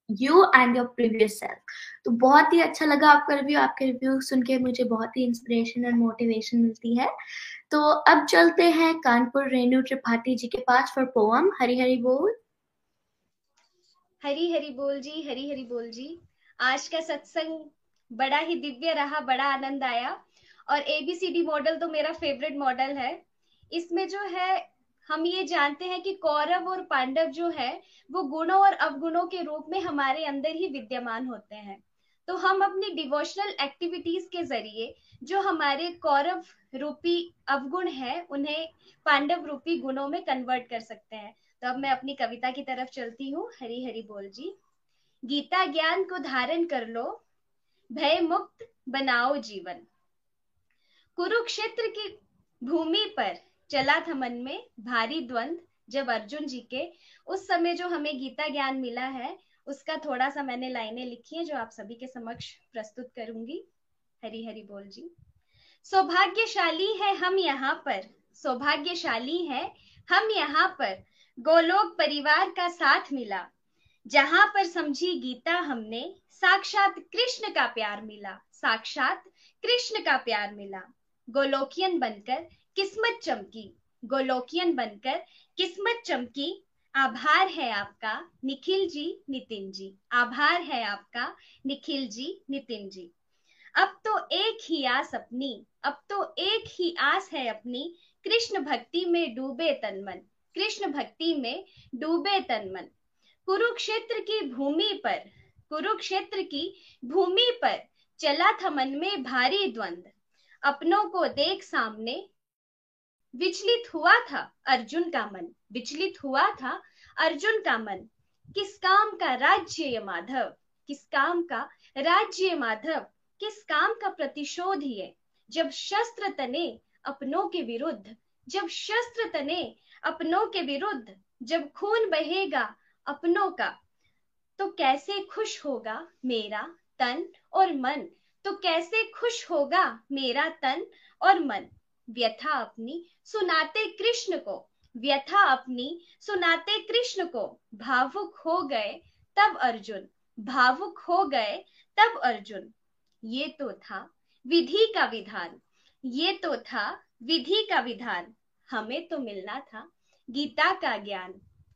you and your previous self तो बहुत ही अच्छा लगा आपका रिव्यू आपके रिव्यू सुन के मुझे बहुत ही इंस्पिरेशन और मोटिवेशन मिलती है। तो अब चलते हैं कानपुर रेणु त्रिपाठी जी के पास फॉर पोअम हरी हरी बोल। हरी हरी बोल जी, हरी हरी बोल जी। आज का सत्संग बड़ा ही दिव्य रहा, बड़ा आनंद आया। और एबीसीडी मॉडल तो मेरा फेवरेट मॉडल है। इसमें जो है हम ये जानते हैं कि कौरव और पांडव जो है, वो गुणों और अवगुणों के रूप में हमारे अंदर ही विद्यमान होते हैं। तो हम अपनी डिवोशनल एक्टिविटीज़ के ज़रिए जो हमारे कौरव रूपी अवगुण है, उन्हें पांडव रूपी गुणों में कन्वर्ट कर सकते हैं। तो अब मैं अपनी कविता की तरफ़ चलती हूँ। हरी हरी बोल जी। गीता ज्ञान को धारण कर लो, भय मुक्त बनाओ जीवन। कुरुक्षेत्र की भूमि पर चला था मन में भारी द्वंद जब अर्जुन जी के। उस समय जो हमें गीता ज्ञान मिला है, उसका थोड़ा सा मैंने लाइनें लिखी है जो आप सभी के समक्ष प्रस्तुत करूँगी। हरी हरी बोल जी। सौभाग्यशाली है हम यहाँ पर। सौभाग्यशाली है हम यहाँ पर। गोलोक परिवार का साथ मिला। जहाँ पर समझी गीता हमने, साक्षात कृष्ण का प्यार मिला। साक्षात कृष्ण का प्यार मिला। गोलोकियन बनकर किस्मत चमकी, गोलोकियन बनकर किस्मत चमकी। आभार है आपका, निखिल जी, नितिन जी। आभार है आपका, निखिल जी, नितिन जी। अब तो एक ही आस अपनी, अब तो एक ही आस है अपनी। कृष्ण भक्ति में डूबे तन मन, कृष्ण भक्ति में डूबे तन मन। कुरुक्षेत्र की भूमि पर, कुरुक्षेत्र की भूमि पर चला था मन में भारी द्वंद। अपनों को देख सामने विचलित हुआ था अर्जुन का मन, विचलित हुआ था अर्जुन का मन। किस काम का राज्य ये माधव? किस काम का राज्य माधव? किस काम का प्रतिशोध ये? जब शस्त्र तने अपनों के विरुद्ध, जब शस्त्र तने अपनों के विरुद्ध, जब खून बहेगा अपनों का तो कैसे खुश होगा मेरा तन और मन? तो कैसे खुश होगा मेरा तन और मन? व्यथा अपनी सुनाते कृष्ण को, व्यथा अपनी सुनाते कृष्ण को। भावुक हो गए तब अर्जुन, भावुक हो गए तब अर्जुन। ये तो था विधि का विधान, ये तो था विधि का विधान। हमें तो मिलना था गीता का ज्ञान,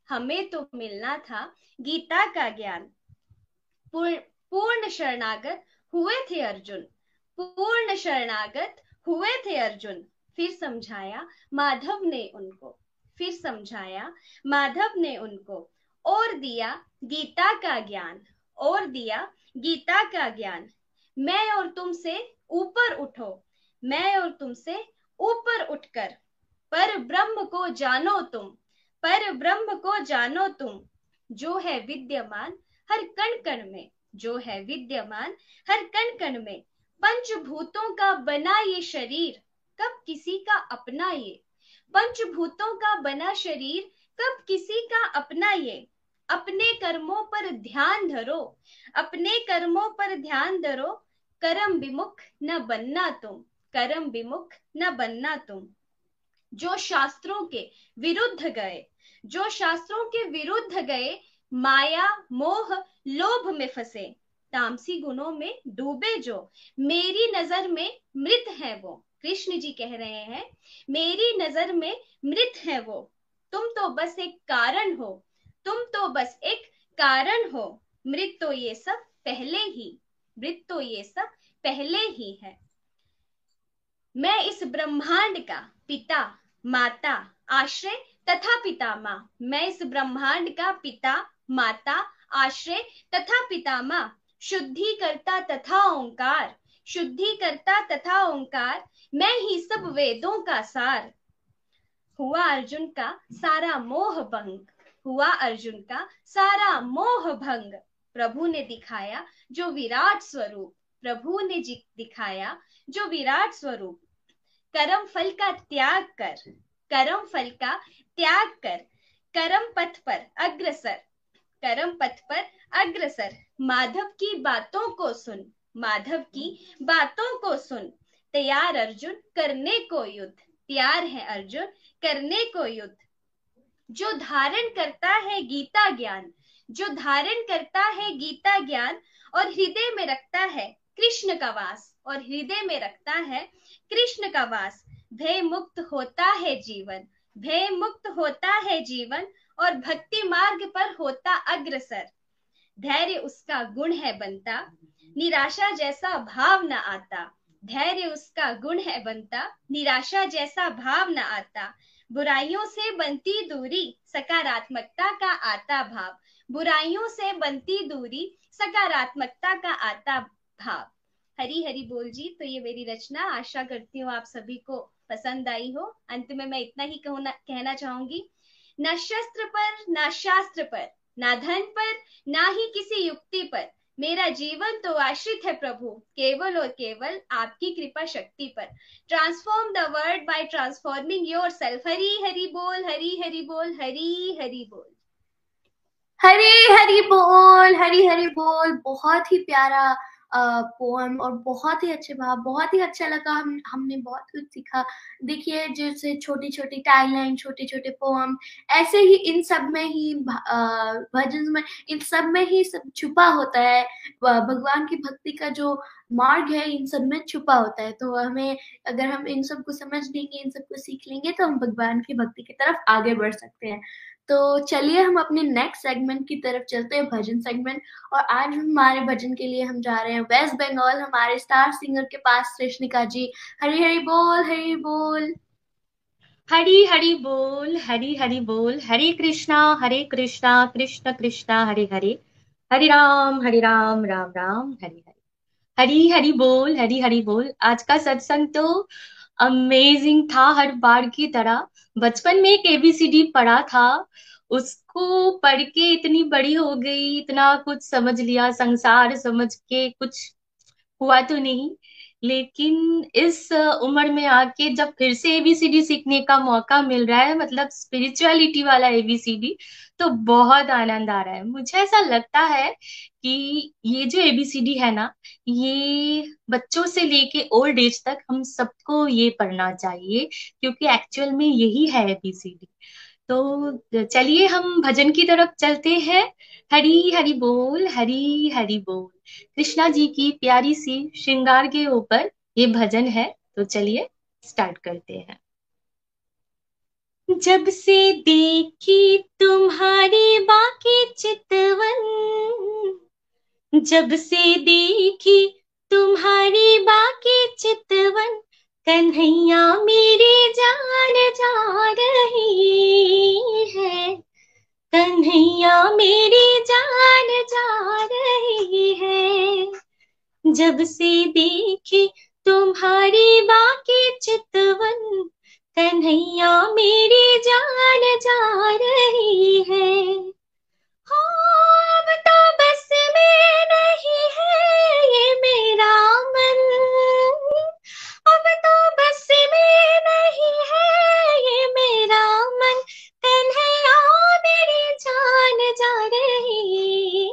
हमें तो मिलना था गीता का ज्ञान। पूर्ण शरणागत हुए थे अर्जुन, पूर्ण शरणागत हुए थे अर्जुन। फिर समझाया माधव ने उनको, फिर समझाया माधव ने उनको, और दिया गीता का ज्ञान, और दिया गीता का ज्ञान। मैं और तुमसे ऊपर उठो, मैं और तुमसे ऊपर उठकर, पर ब्रह्म को जानो तुम, पर ब्रह्म को जानो तुम, जो है विद्यमान हर कण कण में, जो है विद्यमान हर कण कण में, पंचभूतों का बना ये शरीर कब किसी का अपना ये पंचभूतों का बना शरीर कब किसी का अपना ये अपने कर्मों पर ध्यान धरो। अपने कर्मों पर ध्यान धरो। कर्म विमुख न बनना तुम। कर्म विमुख न बनना तुम। जो शास्त्रों के विरुद्ध गए, जो शास्त्रों के विरुद्ध गए, माया, मोह, लोभ में फंसे। तामसी गुणों में डूबे जो। मेरी नज़र में मृत है वो। कृष्ण जी कह रहे हैं, मेरी नज़र में मृत है वो। तुम तो बस एक कारण हो। तुम तो बस एक कारण हो। मृत तो ये सब पहले ही, मृत तो ये सब पहले ही है। मैं इस ब्रह्मांड का पिता, माता, आश्रय तथा पितामह मैं इस ब्रह्मांड का पिता, माता, आश्रय तथा पितामह शुद्धि करता तथा ओंकार शुद्धि करता तथा ओंकार मैं ही सब वेदों का सार। हुआ अर्जुन का सारा मोह भंग। हुआ अर्जुन का सारा मोह भंग। प्रभु ने दिखाया जो विराट स्वरूप। प्रभु ने दिखाया जो विराट स्वरूप। कर्म फल का त्याग कर। कर्म फल का त्याग कर। कर्म पथ पर अग्रसर। कर्म पथ पर अग्रसर। माधव की बातों को सुन। माधव की बातों को सुन। तैयार अर्जुन करने को युद्ध। तैयार है अर्जुन करने को युद्ध। जो धारण करता है गीता ज्ञान, जो धारण करता है गीता ज्ञान और हृदय में रखता है कृष्ण का वास और हृदय में रखता है कृष्ण का वास, भय मुक्त होता है जीवन, भय मुक्त होता है जीवन और भक्ति मार्ग पर होता अग्रसर। धैर्य उसका गुण है बनता, निराशा जैसा भाव न आता। धैर्य उसका गुण है बनता, निराशा जैसा भाव न आता। बुराइयों से बनती दूरी, सकारात्मकता का आता भाव। बुराइयों से बनती दूरी, सकारात्मकता का आता भाव। हरी हरी बोल जी तो ये मेरी रचना। आशा करती हूँ आप सभी को पसंद आई हो। अंत में मैं इतना ही कहना कहना चाहूँगी। न शस्त्र पर, ना शास्त्र पर, ना धन पर, ना ही किसी युक्ति पर। मेरा जीवन तो आश्रित है प्रभु, केवल और केवल आपकी कृपा शक्ति पर। Transform the world by transforming yourself Hari Hari बोल, हरी हरी बोल, हरी हरी बोल। हरी हरी बोल, हरी हरी बोल। बहुत ही प्यारा पोएम और बहुत ही अच्छे भाव, बहुत ही अच्छा लगा हम, हमने बहुत कुछ सीखा। देखिए, जैसे छोटी छोटी टाइलाइन छोटे छोटे पोएम ऐसे ही इन सब में ही भजन में, इन सब में ही सब छुपा होता है। भगवान की भक्ति का जो मार्ग है, इन सब में छुपा होता है। तो हमें, अगर हम इन सबको समझ लेंगे, इन सबको सीख लेंगे तो हम भगवान की भक्ति की तरफ़ आगे बढ़ सकते हैं। तो चलिए हम अपने नेक्स्ट सेगमेंट की तरफ़ चलते हैं, भजन सेगमेंट और आज हमारे भजन के लिए हम जा रहे हैं वेस्ट बंगाल हमारे स्टार सिंगर के पास कृष्णिका जी। हरी हरी बोल हरी बोल। हरी हरी बोल, हरी हरी बोल, हरे कृष्णा हरे कृष्णा, कृष्ण कृष्णा, हरे हरे। हरि राम, हरे राम राम राम, हरि हरे। हरी हरी बोल, हरी हरी बोल। आज का सत्संग तो अमेजिंग था हर बार की तरह। बचपन में एक एबीसीडी पढ़ा था। उसको पढ़ के इतनी बड़ी हो गई, इतना कुछ समझ लिया, संसार समझ के कुछ हुआ तो नहीं। लेकिन इस उम्र में आके जब फिर से एबीसीडी सीखने का मौका मिल रहा है मतलब स्पिरिचुअलिटी वाला एबीसीडी तो बहुत आनंद आ रहा है। मुझे ऐसा लगता है कि ये जो एबीसीडी है ना, ये बच्चों से लेके ओल्ड एज तक हम सबको ये पढ़ना चाहिए, क्योंकि एक्चुअल में यही है एबीसीडी तो चलिए हम भजन की तरफ़ चलते हैं। हरी हरी बोल, हरी हरी बोल। कृष्णा जी की प्यारी सी श्रृंगार के ऊपर ये भजन है तो चलिए स्टार्ट करते हैं। जब से देखी तुम्हारी बाकी चितवन, जब से देखी तुम्हारी बाकी चितवन कन्हैया मेरी जान जा रही है। कन्हैया मेरी जान जा रही है। जब से देखी तुम्हारी बाकी चितवन, कन्हैया मेरी जान जा रही है। हो, अब तो बस में नहीं है ये मेरा मन अब तो बस में नहीं है ये मेरा मन। कन्हैया मेरी जान जा रही।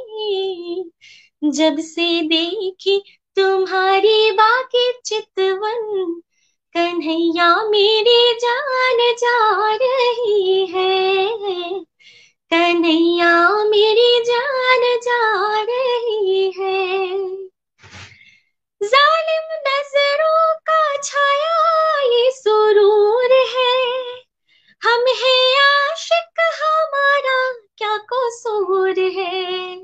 जब से देखी तुम्हारी बाकी चितवन, कन्हैया मेरी जान जा रही है। कन्हैया मेरी जान जा रही है। जालिम नज़रों का छाया ये सुरूर है। हम है आशिक, हमारा क्या कसूर है?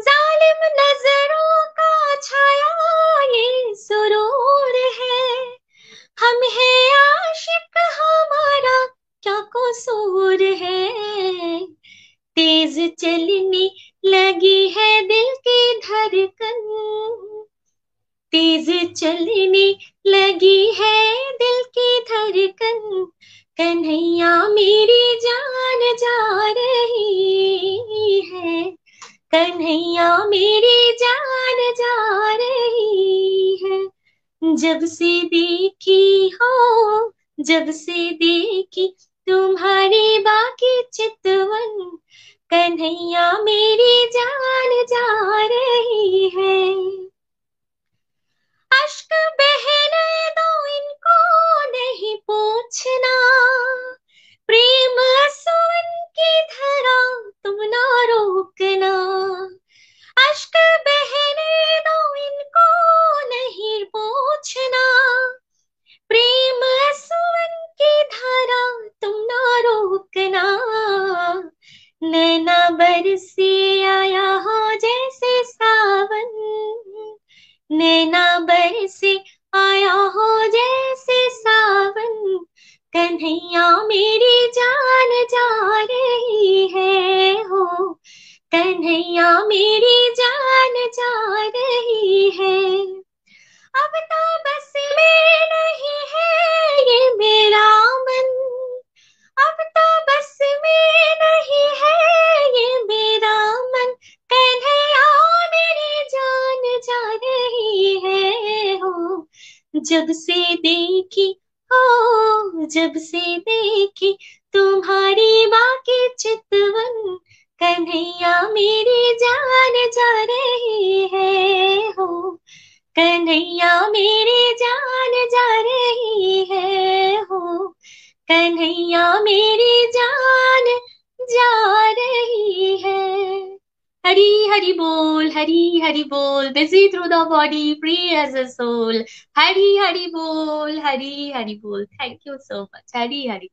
जालिम नज़रों का छाया ये सुरूर है। हम है आशिक, हमारा क्या कसूर तेज चलने चलने लगी है दिल की धड़कन। कन्हैया मेरी जान जा रही है। कन्हैया मेरी जान जा रही है। जब से देखी हो, जब से देखी तुम्हारी बाकी चितवन। कन्हैया मेरी जान जा रही है। अश्क बहने दो इनको नहीं पूछना। प्रेम सुन की धरा तुम ना रोकना। अश्क बहने दो इनको नहीं पूछना। प्रेम सुन की धारा तुम ना रोकना। नैना बरसे आया हो जैसे सावन। नैना बरसे आया हो जैसे सावन। कन्हैया मेरी जान जा रही है हो। कन्हैया मेरी जान जा रही है। अब तो बस में नहीं है ये मेरा मन। अब तो बस में नहीं है ये मेरा मन। कन्हैया मेरी जान जा रही है, हो। जब से देखी, हो। जब से देखी, तुम्हारी बाकी चितवन कन्हैया मेरी जान जा रही है, हो। कन्हैया मेरी जान जा रही है, हो। कन्हैया मेरी जान जा रही है। हरी हरी बोल, हरी हरी बोल busy through the body free as a soul Hari Hari बोल, हरी हरी बोल. Thank you so much Hari Hari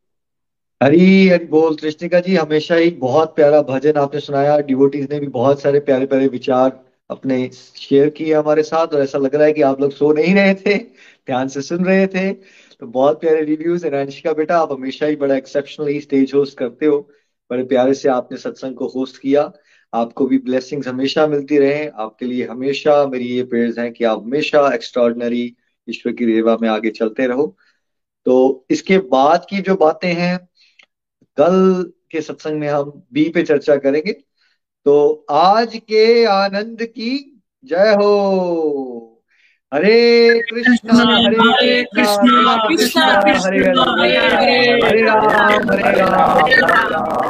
Hari Hari बोल कृष्णिका जी, हमेशा ही बहुत प्यारा भजन आपने सुनाया। डिवोटीज ने भी बहुत सारे प्यारे प्यारे विचार अपने शेयर किए हमारे साथ और ऐसा लग रहा है कि आप लोग सो नहीं रहे थे, ध्यान से सुन रहे थे। तो बहुत प्यारे रिव्यूज़ अंशिका बेटा, आप हमेशा ही बड़ा एक्सेप्शनली स्टेज होस्ट करते हो। बड़े प्यारे से आपने सत्संग को होस्ट किया। आपको भी ब्लेसिंग हमेशा मिलती रहे। आपके लिए हमेशा मेरी ये प्रेयर्स हैं कि आप हमेशा एक्स्ट्रॉर्डनरी ईश्वर की सेवा में आगे चलते रहो। तो इसके बाद की जो बातें हैं, कल के सत्संग में हम बी पे चर्चा करेंगे। तो आज के आनंद की जय हो! हरे कृष्णा हरे कृष्णा कृष्णा हरे हरे हरे राम हरे राम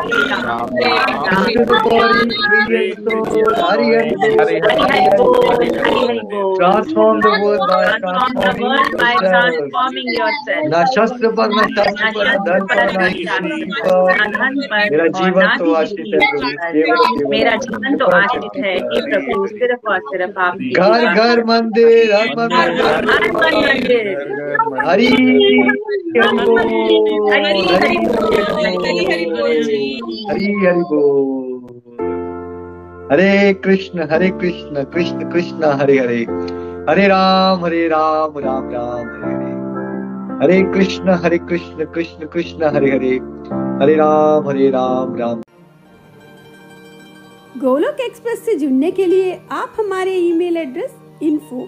transforming yourself. ना शस्त्र पर न शास्त्र पर न धन पर न किसी पर मेरा जीवन तो आश्रित है मेरा जीवन तो आश्रित है प्रभु सिर्फ़ और सिर्फ़ आपकी घर घर मंदिर हर कृष्ण हरे कृष्ण कृष्ण कृष्ण हरे हरे हरे राम हरे राम राम राम हरे हरे हरे कृष्ण हरे कृष्ण कृष्ण कृष्ण हरे हरे हरे राम हरे राम राम गोलोक एक्सप्रेस से जुड़ने के लिए आप हमारे email address info